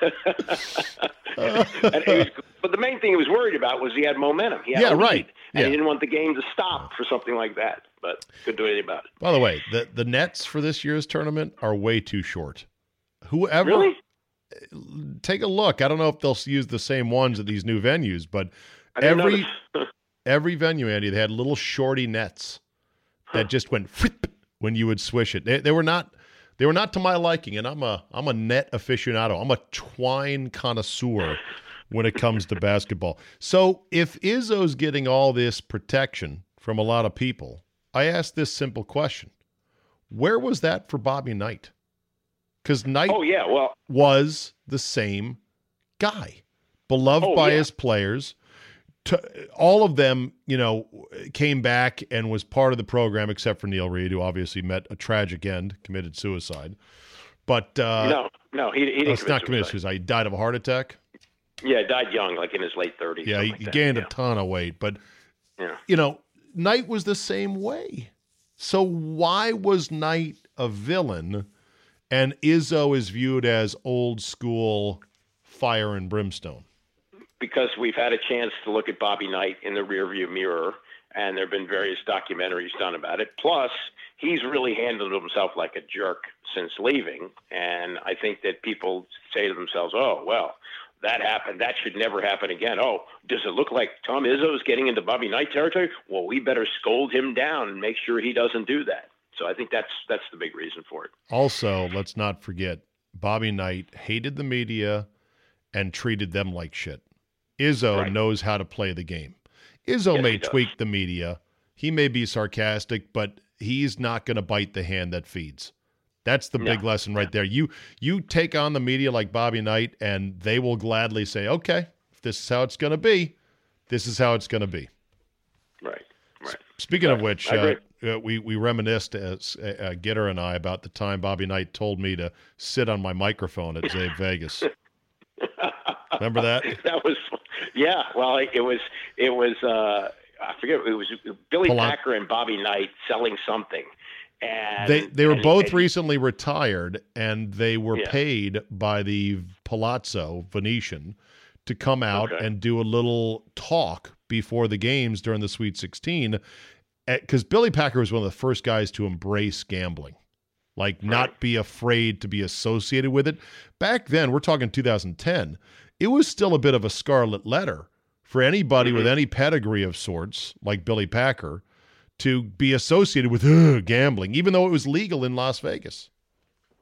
and was, but the main thing he was worried about was he had momentum. He had Yeah, right. And Yeah. he didn't want the game to stop for something like that, but couldn't do anything about it. By the way, the, the nets for this year's tournament are way too short. Whoever Really? take a look. I don't know if they'll use the same ones at these new venues, but every every venue, Andy, they had little shorty nets that just went when you would swish it. They, they were not they were not to my liking, and I'm a I'm a net aficionado. I'm a twine connoisseur when it comes to basketball. So if Izzo's getting all this protection from a lot of people, I ask this simple question: Where was that for Bobby Knight? Because Knight Oh yeah, well, was the same guy, beloved Oh, by yeah. his players. T- all of them, you know, came back and was part of the program, except for Neil Reed, who obviously met a tragic end, committed suicide. But uh, no, no, he, he didn't. it's not committed suicide. He died of a heart attack. Yeah, died young, like in his late thirties. Yeah, he, like he gained yeah. a ton of weight, but Yeah. you know, Knight was the same way. So why was Knight a villain, and Izzo is viewed as old school fire and brimstone? Because we've had a chance to look at Bobby Knight in the rearview mirror, and there have been various documentaries done about it. Plus, he's really handled himself like a jerk since leaving, and I think that people say to themselves, "Oh, well." That happened. That should never happen again. Oh, does it look like Tom Izzo is getting into Bobby Knight territory? Well, we better scold him down and make sure he doesn't do that. So I think that's that's the big reason for it. Also, let's not forget Bobby Knight hated the media and treated them like shit. Izzo Right. knows how to play the game. Izzo Yes, may tweak the media. He may be sarcastic, but he's not going to bite the hand that feeds. That's the big lesson right there. You you take on the media like Bobby Knight, and they will gladly say, "Okay, if this is how it's going to be, this is how it's going to be." Right. Right. Speaking of which, uh, uh, we we reminisced as uh, uh, Gitter and I about the time Bobby Knight told me to sit on my microphone at Czabe Vegas. Remember that? that was yeah well it was it was uh i forget it was billy Polan- packer and bobby knight selling something and They they were and- both and- recently retired, and they were Yeah. paid by the Palazzo Venetian to come out Okay. and do a little talk before the games during the Sweet 16. Because Billy Packer was one of the first guys to embrace gambling, like not be afraid to be associated with it. Back then, we're talking 2010, it was still a bit of a scarlet letter for anybody with mm-hmm. any pedigree of sorts, like Billy Packer, to be associated with "Ugh, gambling, even though it was legal in Las Vegas.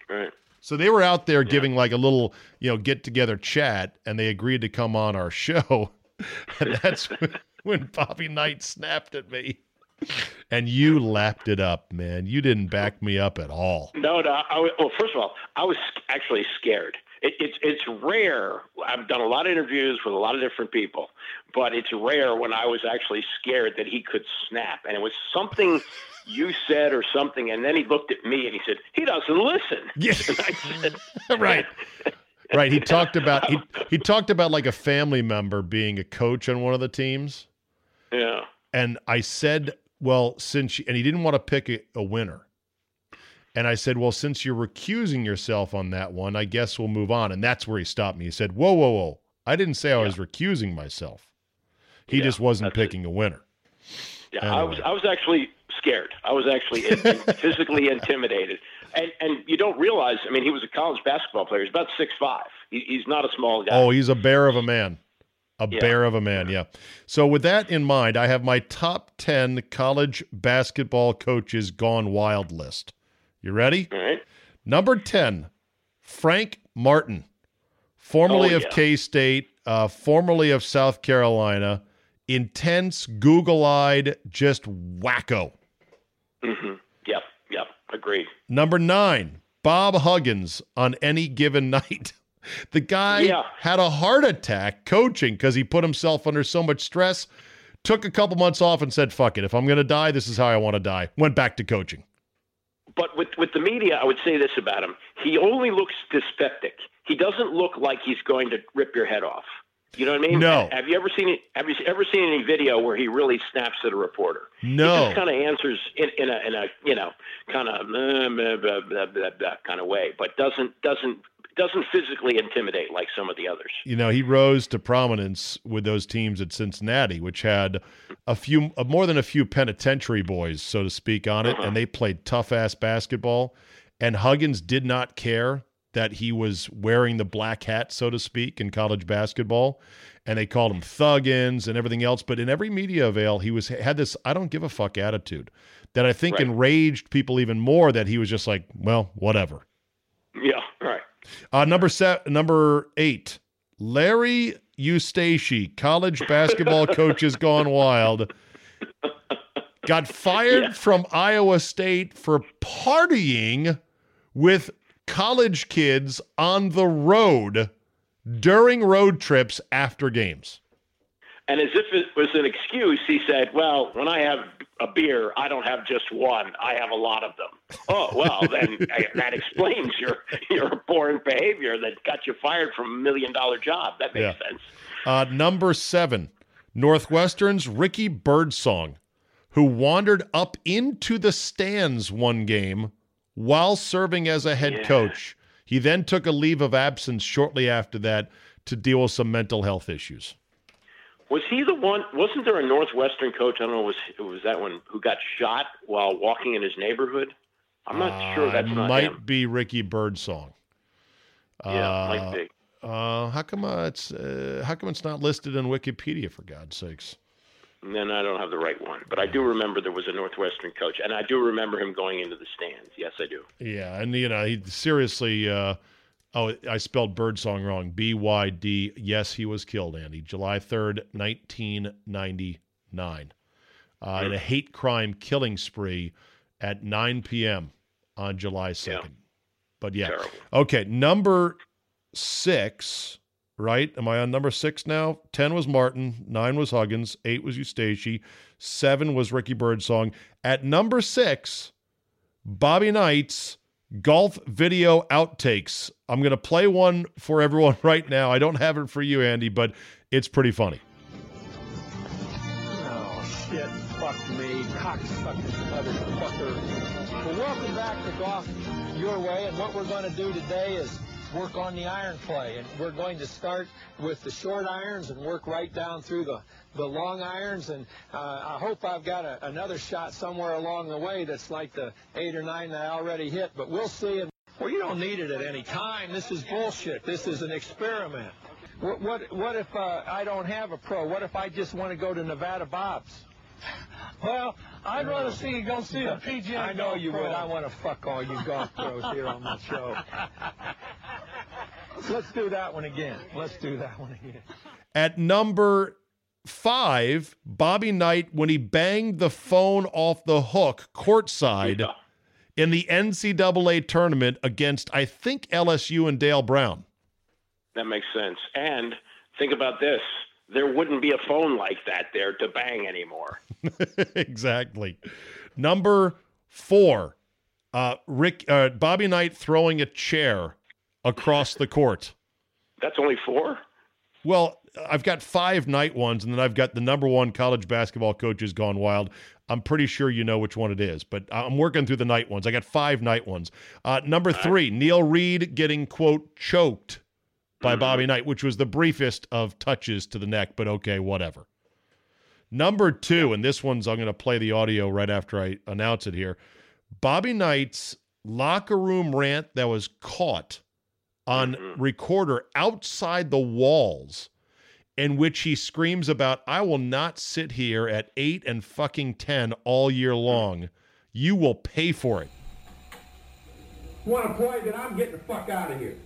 right So they were out there giving like a little, you know, get together chat, and they agreed to come on our show. And that's when, when Bobby Knight snapped at me. And you lapped it up, man. You didn't back me up at all. no no I, was- well first of all i was actually scared it, it's it's rare i've done a lot of interviews with a lot of different people but it's rare when i was actually scared that he could snap and it was something you said or something and then he looked at me and he said he doesn't listen Yes. And I said, right. Right. He talked about he he talked about like a family member being a coach on one of the teams. yeah And I said, well, since you, and he didn't want to pick a, a winner. And I said, well, since you're recusing yourself on that one, I guess we'll move on. And that's where he stopped me. He said, whoa, whoa, whoa. I didn't say I was recusing myself. He Yeah, just wasn't that's it. picking a winner. Yeah, I was I was actually scared. I was actually in, in- physically intimidated. And and you don't realize. I mean, he was a college basketball player. He's about six five. He, he's not a small guy. Oh, he's a bear of a man. A Yeah. bear of a man, yeah. So with that in mind, I have my top 10 college basketball coaches gone wild list. You ready? All right. Number 10, Frank Martin, formerly Oh, of. K State, uh, formerly of South Carolina, intense, Google eyed, just wacko. hmm Yep. Yep. Agreed. Number nine, Bob Huggins on any given night. The guy Yeah. had a heart attack coaching because he put himself under so much stress, took a couple months off and said, fuck it. If I'm going to die, this is how I want to die. Went back to coaching. But with with the media, I would say this about him: he only looks dyspeptic. He doesn't look like he's going to rip your head off. You know what I mean? No. Have you ever seen it? Have you ever seen any video where he really snaps at a reporter? No. He just kind of answers in, in a in a you know kind of uh, blah kind of way, but doesn't doesn't doesn't physically intimidate like some of the others. You know, he rose to prominence with those teams at Cincinnati, which had a few, more than a few penitentiary boys, so to speak, on it, and uh-huh. they played tough ass basketball. And Huggins did not care that he was wearing the black hat, so to speak, in college basketball. And they called him thuggins and everything else. But in every media avail, he was had this I don't give a fuck attitude that I think Right. enraged people even more that he was just like, well, whatever. Uh, number seven, number eight, Larry Eustachy, college basketball coaches gone wild, got fired Yeah. from Iowa State for partying with college kids on the road during road trips after games. And as if it was an excuse, he said, "Well, when I have a beer, I don't have just one; I have a lot of them." Oh, well, then I- that explains your your abhorrent behavior that got you fired from a million dollar job. That makes Yeah. sense. Uh, number seven, Northwestern's Ricky Byrdsong, who wandered up into the stands one game while serving as a head Yeah. coach. He then took a leave of absence shortly after that to deal with some mental health issues. Was he the one? Wasn't there a Northwestern coach? I don't know. Was was that one who got shot while walking in his neighborhood? I'm not sure Uh, that's it not might him. be Ricky Byrdsong. Yeah, Uh, might be. Uh, how come uh, it's uh, how come it's not listed in Wikipedia for God's sakes? And then I don't have the right one, but I do remember there was a Northwestern coach, and I do remember him going into the stands. Yes, I do. Yeah, and you know he seriously uh, Oh, I spelled Byrdsong wrong. B Y D. Yes, he was killed, Andy. July 3rd, 1999. Uh, in a hate crime killing spree at 9 p.m. on July 2nd. Yeah. But yeah. Terrible. Okay, number six, right? Am I on number six now? 10 was Martin, nine was Huggins, eight was Eustachy, seven was Ricky Byrdsong. At number six, Bobby Knight's golf video outtakes. I'm going to play one for everyone right now. I don't have it for you, Andy, but it's pretty funny. Oh, shit. Fuck me. Cocksucker, motherfucker. Welcome back to Golf Your Way, and what we're going to do today is work on the iron play, and we're going to start with the short irons and work right down through the, the long irons, and uh, I hope I've got a, another shot somewhere along the way that's like the eight or nine that I already hit, but we'll see. Well, you don't need it at any time. This is bullshit. This is an experiment. What, what, what if uh, I don't have a pro? What if I just want to go to Nevada Bob's? Well, I'd rather oh. see you go see a PGA. I know you would. I want to fuck all you golf pros here on my show. Let's do that one again. Let's do that one again. At number five, Bobby Knight, when he banged the phone off the hook courtside in the NCAA tournament against, I think, LSU and Dale Brown. That makes sense. And think about this: there wouldn't be a phone like that there to bang anymore. exactly. Number four, uh, Rick uh, Bobby Knight throwing a chair across the court. That's only four. Well, I've got five night ones, and then I've got the number one college basketball coaches gone wild. I'm pretty sure you know which one it is, but I'm working through the night ones. I got five night ones. Uh, number three, Neil Reed getting quote choked by Bobby Knight, which was the briefest of touches to the neck, but okay, whatever. Number two, and this one's I'm going to play the audio right after I announce it here. Bobby Knight's locker room rant that was caught on mm-hmm. recorder outside the walls in which he screams about I will not sit here at 8 and fucking 10 all year long. You will pay for it. want to play, then I'm getting the fuck out of here.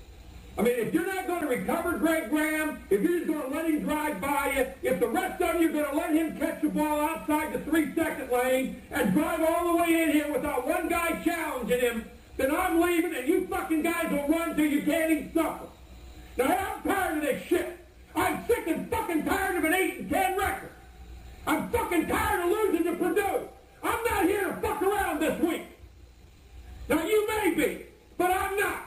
I mean, if you're not going to recover Greg Graham, if you're just going to let him drive by you, if the rest of you are going to let him catch the ball outside the three-second lane and drive all the way in here without one guy challenging him, then I'm leaving and you fucking guys will run till you can't even suffer. Now, I'm tired of this shit. I'm sick and fucking tired of an 8 and 10 record. I'm fucking tired of losing to Purdue. I'm not here to fuck around this week. Now, you may be, but I'm not.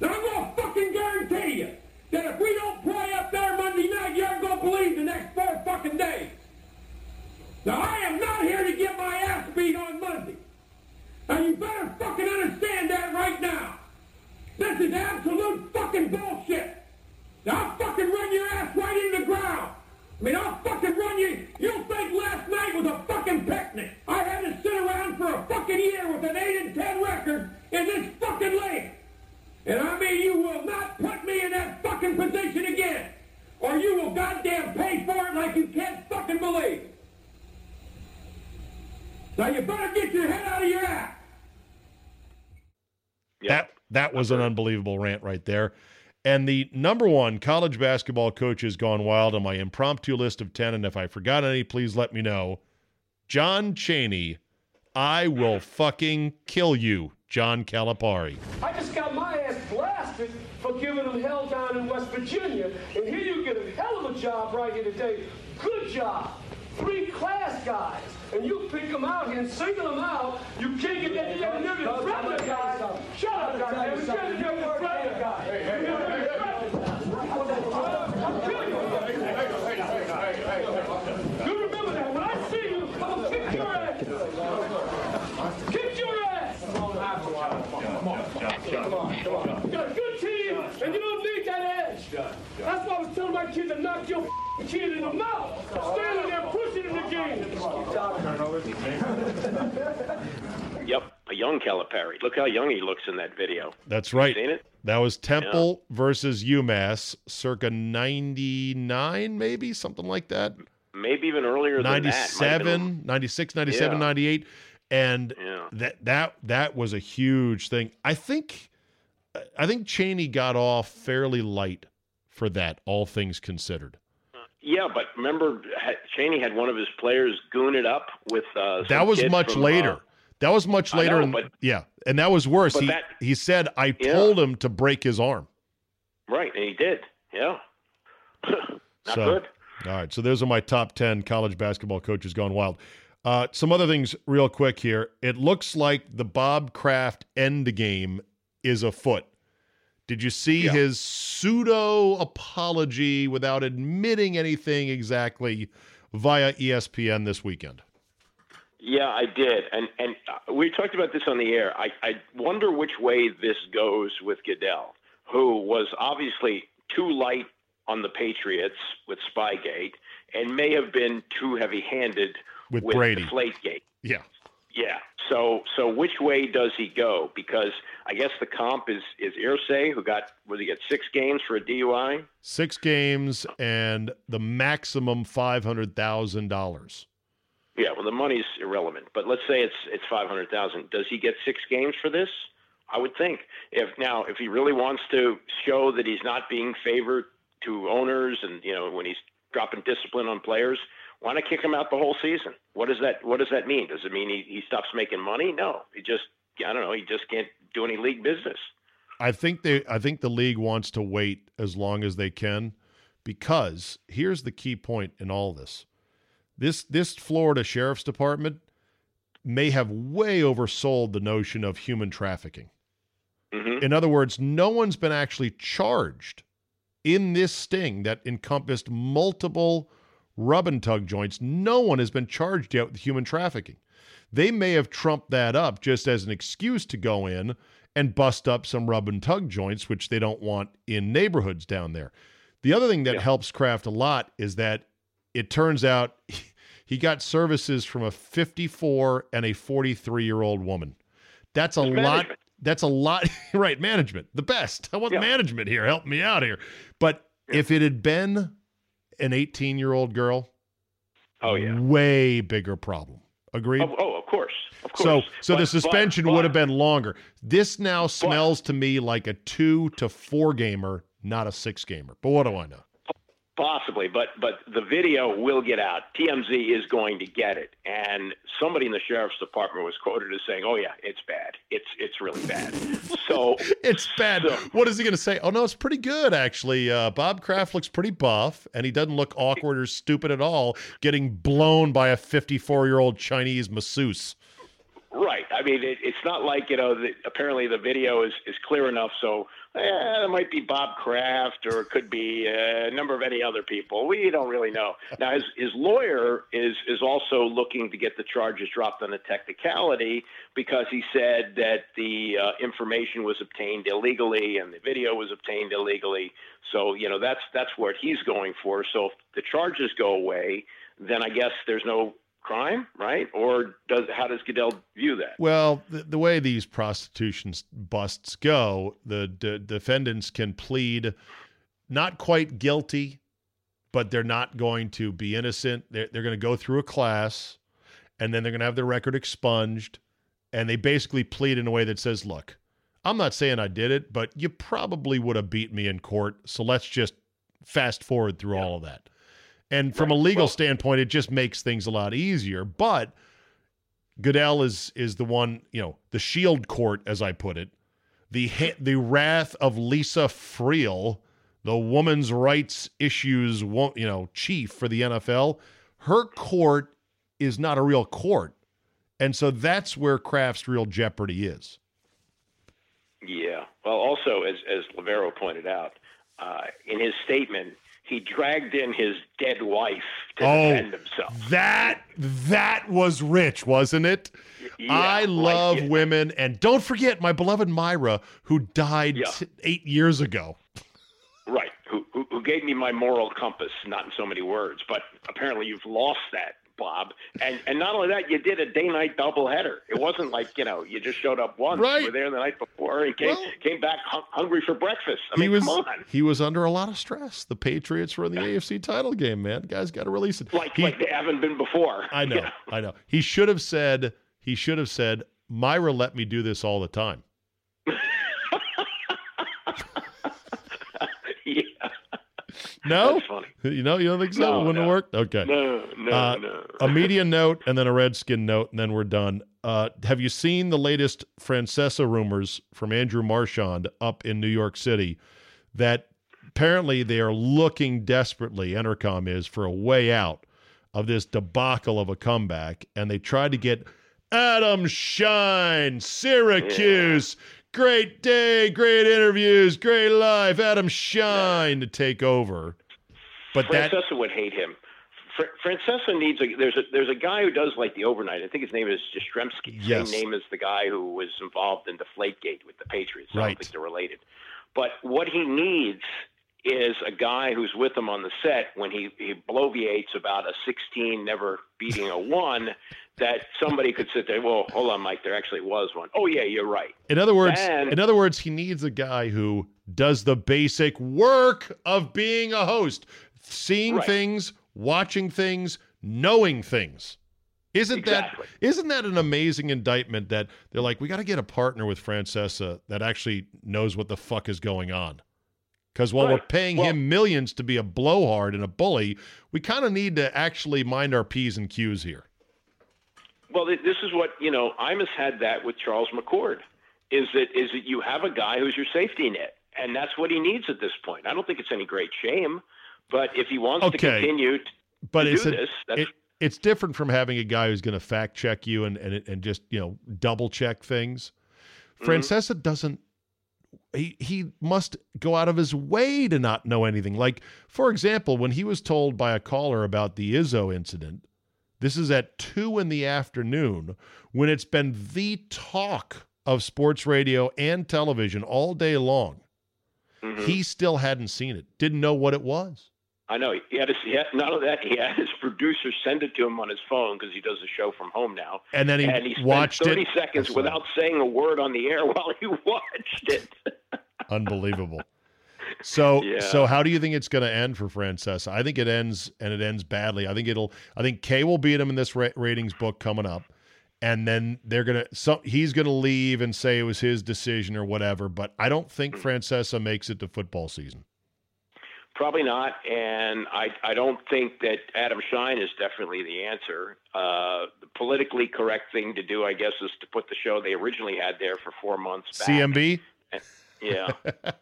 Now, I'm going to fucking guarantee you that if we don't play up there Monday night, you aren't going to believe the next four fucking days. Now, I am not here to get my ass beat on Monday. Now, you better fucking understand that right now. This is absolute fucking bullshit. Now, I'll fucking run your ass right into the ground. I mean, I'll fucking run you. You'll think last night was a fucking picnic. I had to sit around for a fucking year with an 8 and 10 record in this fucking league. And I mean, you will not put me in that fucking position again. Or you will goddamn pay for it like you can't fucking believe. Now, you better get your head out of your ass. That that was an unbelievable rant right there. And the number one college basketball coach has gone wild on my impromptu list of 10. And if I forgot any, please let me know. John Chaney, I will fucking kill you, John Calipari. I just got my ass blasted for giving them hell down in West Virginia. And here you get a hell of a job right here today. Good job. Three class guys. And you pick them out here and single them out. You can't get that together. You're the threaten the guy. Shut up, guy. You're the threaten the guy. I'm killing you. You remember that. When I see you, I'm going to kick your ass. Kick your ass. Come on, come on. You got a good team, and you don't need that edge. That's why I was telling my kid to knock your kid in the mouth. Standing there pushing him the game. Yep, a young Calipari. Look how young he looks in that video. That's right. Seen it? That was Temple versus UMass, circa 99, maybe something like that. Maybe even earlier than that. Might have been- 97, 96, 97, Yeah. 98. And Yeah. that that that was a huge thing. I think I think Chaney got off fairly light for that, all things considered. Yeah, but remember, Chaney had one of his players goon it up with. Uh, some That was much from, later. uh, that was much later. know, but- yeah, and that was worse. He that- he said, "I Yeah. told him to break his arm." right, and he did. Yeah. Not so, good. All right, so those are my top ten college basketball coaches gone wild. Uh, some other things, real quick here. It looks like the Bob Kraft end game is afoot. Did you see Yeah. his pseudo apology without admitting anything exactly via ESPN this weekend? Yeah, I did, and and uh, we talked about this on the air. I, I wonder which way this goes with Goodell, who was obviously too light on the Patriots with Spygate, and may have been too heavy-handed With with Brady. Deflategate. Yeah. Yeah. So so which way does he go? Because I guess the comp is is Irsay, who got was he get six games for a DUI? Six games and the maximum five hundred thousand dollars. Yeah. Well, the money's irrelevant, but let's say it's it's five hundred thousand. Does he get six games for this? I would think. If now if he really wants to show that he's not being favored to owners, and you know when he's dropping discipline on players, why not kick him out the whole season? What does that What does that mean? Does it mean he, he stops making money? No. He just I don't know. He just can't do any league business. I think they I think the league wants to wait as long as they can because here's the key point in all this. This this Florida Sheriff's Department may have way oversold the notion of human trafficking. Mm-hmm. In other words, no one's been actually charged in this sting that encompassed multiple rub and tug joints. No one has been charged yet with human trafficking. They may have trumped that up just as an excuse to go in and bust up some rub and tug joints, which they don't want in neighborhoods down there. The other thing that helps Kraft a lot is that it turns out he got services from a 54 and a 43 year old woman. That's a lot. management. That's a lot. right, management, the best. I want Yeah. management here. Help me out here. But if it had been an 18 year old girl, Oh yeah. way bigger problem. Agreed. Oh, oh, of course, of course. So, so But- the suspension but- would have been longer. This now smells to me like a two to four gamer, not a six gamer. But what do I know? Possibly, but but the video will get out. TMZ is going to get it, and somebody in the sheriff's department was quoted as saying, "Oh yeah, it's bad. It's it's really bad." So It's bad. what is he going to say? Oh no, it's pretty good actually. Uh, Bob Kraft looks pretty buff, and he doesn't look awkward or stupid at all. Getting blown by a 54 year old Chinese masseuse. Right, I mean, it, it's not like you know. The, apparently, the video is is clear enough, so eh, it might be Bob Kraft or it could be uh, a number of any other people. We don't really know. Now, his his lawyer is is also looking to get the charges dropped on a technicality because he said that the uh, information was obtained illegally and the video was obtained illegally. So you know that's that's what he's going for. So if the charges go away, then I guess there's no crime, right? Or does how does Goodell view that? Well, the, the way these prostitution busts go, the d- defendants can plead not quite guilty, but they're not going to be innocent. They're, they're going to go through a class and then they're going to have their record expunged. And they basically plead in a way that says, look, I'm not saying I did it, but you probably would have beat me in court. So let's just fast forward through all of that. And from a legal standpoint, it just makes things a lot easier. But Goodell is is the one, you know, the shield court, as I put it, the the wrath of Lisa Friel, the woman's rights issues, you know, chief for the NFL. Her court is not a real court, and so that's where Kraft's real jeopardy is. Yeah. Well, also, as as Loverro pointed out uh, in his statement, he dragged in his dead wife to Oh, defend himself. That that was rich, wasn't it? Yeah, I like love it- women, and don't forget my beloved Myra, who died Yeah. t- eight years ago. Right. Who, who who gave me my moral compass? Not in so many words, but apparently you've lost that. Bob, and and not only that, you did a day-night doubleheader. It wasn't like you know you just showed up once. Right. You were there the night before and came came back hun- hungry for breakfast. I mean, he was come on. he was under a lot of stress. The Patriots were in the AFC title game, man. Guys got to release it. Like He- like they haven't been before. I know, I know. He should have said he should have said Myra let me do this all the time. No, That's funny. You know, you don't think so? No, it wouldn't have no. worked. Okay. No, no, Uh, no. a media note and then a Redskin note, and then we're done. Uh, have you seen the latest Francesa rumors from Andrew Marchand up in New York City that apparently they are looking desperately, Entercom is, for a way out of this debacle of a comeback, and they tried to get Adam Schein, Syracuse. Great day, great interviews, great life. Adam Schein to take over. But that Francesa would hate him. Fr- Francesa needs a there's a there's a guy who does like the overnight. I think his name is Jastremski. Yes. Same name as the guy who was involved in Deflategate with the Patriots. I Right. don't think they're related. But what he needs is a guy who's with him on the set when he, he bloviates about a 16 never beating a one that somebody could sit there. Well, hold on, Mike. There actually was one. Oh yeah, you're right. In other words, And- in other words, he needs a guy who does the basic work of being a host, seeing Right. things, watching things, knowing things. Isn't Exactly. that isn't that an amazing indictment that they're like, we got to get a partner with Francesa that actually knows what the fuck is going on. Because while we're paying Well- him millions to be a blowhard and a bully, we kind of need to actually mind our P's and Q's here. Well, this is what you know. Imus had that with Charles McCord. Is that is that you have a guy who's your safety net, and that's what he needs at this point. I don't think it's any great shame, but if he wants to continue t- but to it's do a- this, it, it's different from having a guy who's going to fact check you and, and and just you know double check things. Mm-hmm. Francesa doesn't. He he must go out of his way to not know anything. Like for example, when he was told by a caller about the Izzo incident, this is at two in the afternoon when it's been the talk of sports radio and television all day long. Mhm. He still hadn't seen it. Didn't know what it was. I know he had, his, he had not only that he had his producer send it to him on his phone because he does a show from home now, And then he and he spent watched thirty it. seconds That's without saying a word on the air while he watched it. Unbelievable. So Yeah. so how do you think it's going to end for Francesa? I think it ends and it ends badly. I think it'll I think Kay will beat him in this ra- ratings book coming up. And then they're going to so he's going to leave and say it was his decision or whatever, but I don't think Hmm. Francesa makes it to football season. Probably not, and I I don't think that Adam Schein is definitely the answer. Uh, the politically correct thing to do, I guess, is to put the show they originally had there for four months back. CMB? Yeah,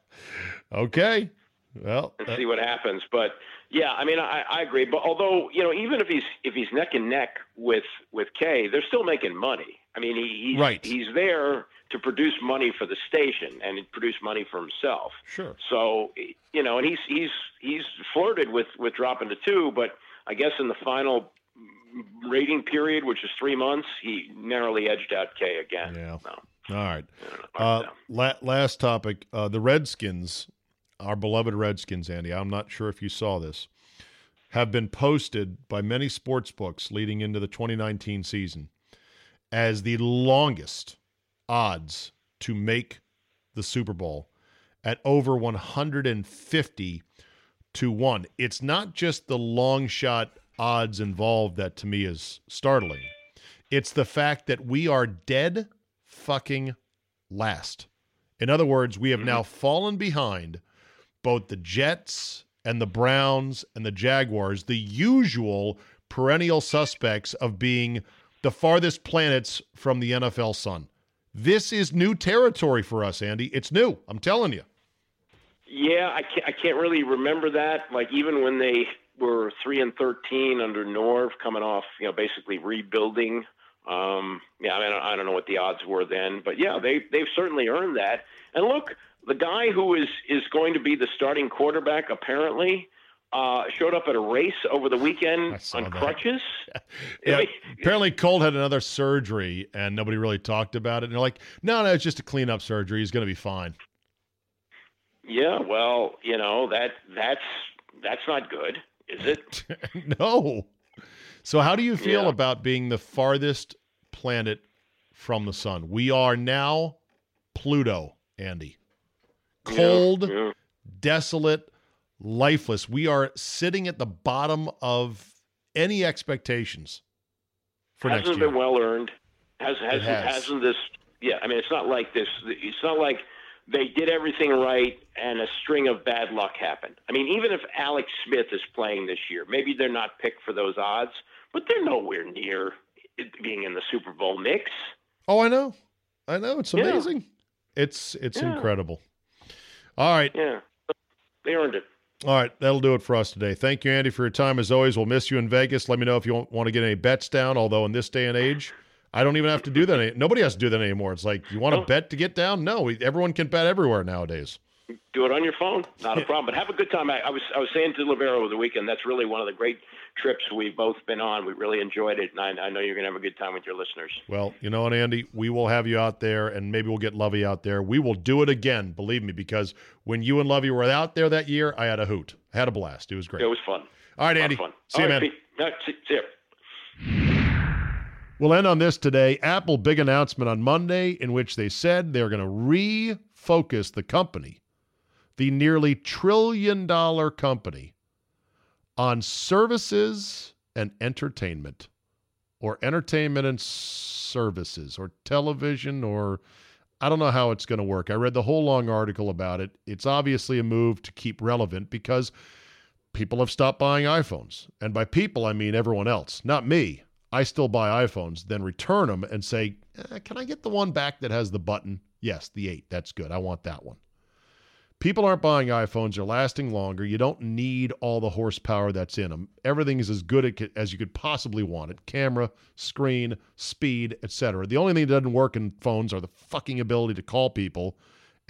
Okay. Well, and uh, see what happens. But yeah, I mean, I, I agree. But although you know, even if he's if he's neck and neck with with Kay, they're still making money. I mean, he, he's Right. he's there to produce money for the station and produce money for himself. sure. So you know, and he's he's he's flirted with with dropping to two, but I guess in the final rating period, which is three months, he narrowly edged out Kay again. Yeah. No, All right. Uh, la- last topic. Uh, the Redskins, our beloved Redskins, Andy, I'm not sure if you saw this, have been posted by many sports books leading into the 2019 season as the longest odds to make the Super Bowl at over 150 to 1. It's not just the long shot odds involved that to me is startling. It's the fact that we are dead fucking last. In other words, we have mm-hmm. now fallen behind both the Jets and the Browns and the Jaguars, the usual perennial suspects of being the farthest planets from the NFL sun. This is new territory for us, Andy. It's new. I'm telling you. Yeah, I can't, I can't really remember that. Like even when they were three and thirteen under Norv, coming off, you know, basically rebuilding. Um, yeah, I mean, I don't know what the odds were then, but yeah, they they've certainly earned that. And look, the guy who is is going to be the starting quarterback apparently uh, showed up at a race over the weekend on that. crutches. Yeah, apparently Colt had another surgery and nobody really talked about it. And they're like, no, no, it's just a cleanup surgery. He's going to be fine. yeah, well, you know that that's that's not good, is it? no. So, how do you feel Yeah. about being the farthest planet from the sun? We are now Pluto, Andy. Cold, yeah. desolate, lifeless. We are sitting at the bottom of any expectations for hasn't next year. been well earned. Has hasn't has. hasn't this? Yeah, I mean, it's not like this. It's not like they did everything right and a string of bad luck happened. I mean, even if Alex Smith is playing this year, maybe they're not picked for those odds, but they're nowhere near being in the Super Bowl mix. Oh, I know. I know. It's Yeah. amazing. It's it's Yeah. incredible. All right. Yeah, they earned it. All right, that'll do it for us today. Thank you, Andy, for your time. As always, we'll miss you in Vegas. Let me know if you want to get any bets down. Although in this day and age, I don't even have to do that. any- Nobody has to do that anymore. It's like you want to oh. No. bet to get down. No, we- everyone can bet everywhere nowadays. Do it on your phone, not a problem. But have a good time. I, I was I was saying to Loverro over the weekend, that's really one of the great trips we've both been on. We really enjoyed it, and I, I know you're going to have a good time with your listeners. Well, you know what, Andy? We will have you out there, and maybe we'll get Lovey out there. We will do it again, believe me, because when you and Lovey were out there that year, I had a hoot. I had a blast. It was great. It was fun. All right, Andy. fun. See All you, right, man. See, see ya. We'll end on this today. Apple big announcement on Monday in which they said they're going to refocus the company, the nearly trillion dollar company, on services and entertainment, or entertainment and services, or television, or I don't know how it's going to work. I read the whole long article about it. It's obviously a move to keep relevant because people have stopped buying iPhones. And by people, I mean everyone else, not me. I still buy iPhones, then return them and say, eh, Can I get the one back that has the button? Yes, the 8. That's good. I want that one. People aren't buying iPhones. They're lasting longer. You don't need all the horsepower that's in them. Everything is as good as you could possibly want it camera, screen, speed, etc. The only thing that doesn't work in phones are the fucking ability to call people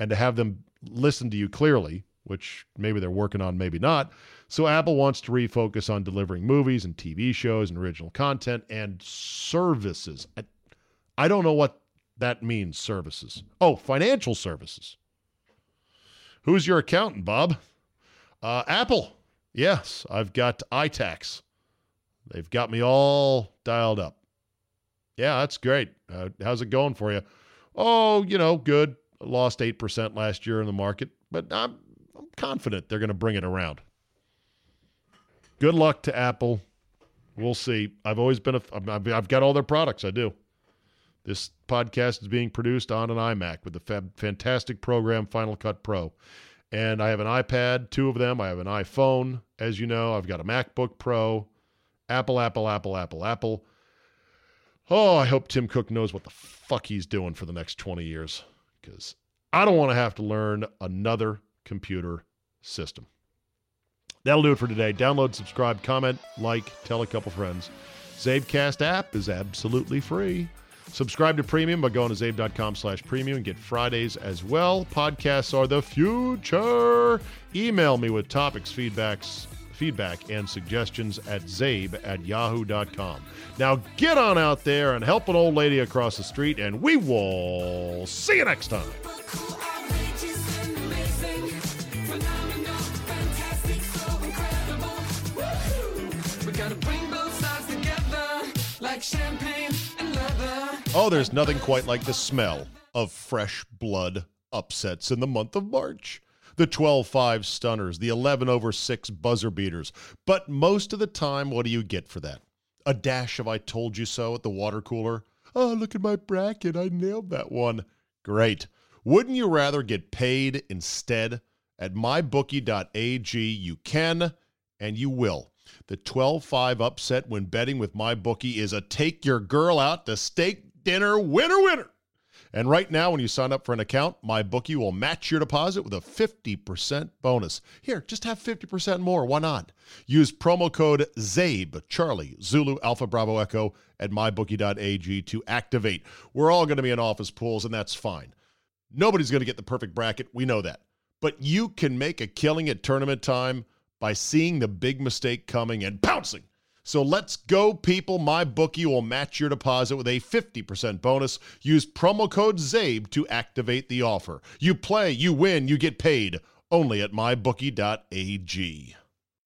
and to have them listen to you clearly, which maybe they're working on, maybe not. So Apple wants to refocus on delivering movies and TV shows and original content and services. I, I don't know what that means, services. Oh, financial services. Who's your accountant, Bob? Uh, Apple. Yes, I've got iTax. They've got me all dialed up. Yeah, that's great. Uh, how's it going for you? Oh, you know, good. Lost 8% last year in the market, but I'm, I'm confident they're going to bring it around. Good luck to Apple. We'll see. I've always been a, I've, I've got all their products. I do. This podcast is being produced on an iMac with the fab, fantastic program Final Cut Pro. And I have an iPad, two of them. I have an iPhone, as you know. I've got a MacBook Pro. Apple, Apple, Apple, Apple, Apple. Oh, I hope Tim Cook knows what the fuck he's doing for the next 20 years because I don't want to have to learn another computer system. That'll do it for today. Download, subscribe, comment, like, tell a couple friends. Czabecast app is absolutely free. Subscribe to Premium by going to czabe.com slash premium and get Fridays as well. Podcasts are the future. Email me with topics, feedbacks, feedback, and suggestions at czabe at yahoo.com. Now get on out there and help an old lady across the street, and we will see you next time. Champagne. Oh, there's nothing quite like the smell of fresh blood upsets in the month of March. The 12 5 stunners, the 11 over 6 buzzer beaters. But most of the time, what do you get for that? A dash of I told you so at the water cooler? Oh, look at my bracket. I nailed that one. Great. Wouldn't you rather get paid instead? At mybookie.ag, you can and you will. The 12 5 upset when betting with MyBookie is a take your girl out to steak dinner winner winner. And right now, when you sign up for an account, MyBookie will match your deposit with a 50% bonus. Here, just have 50% more. Why not? Use promo code CZABE, Charlie, Zulu, Alpha, Bravo, Echo at mybookie.ag to activate. We're all going to be in office pools, and that's fine. Nobody's going to get the perfect bracket. We know that. But you can make a killing at tournament time by seeing the big mistake coming and pouncing. So let's go, people. My bookie will match your deposit with a 50% bonus. Use promo code CZABE to activate the offer. You play, you win, you get paid only at mybookie.ag.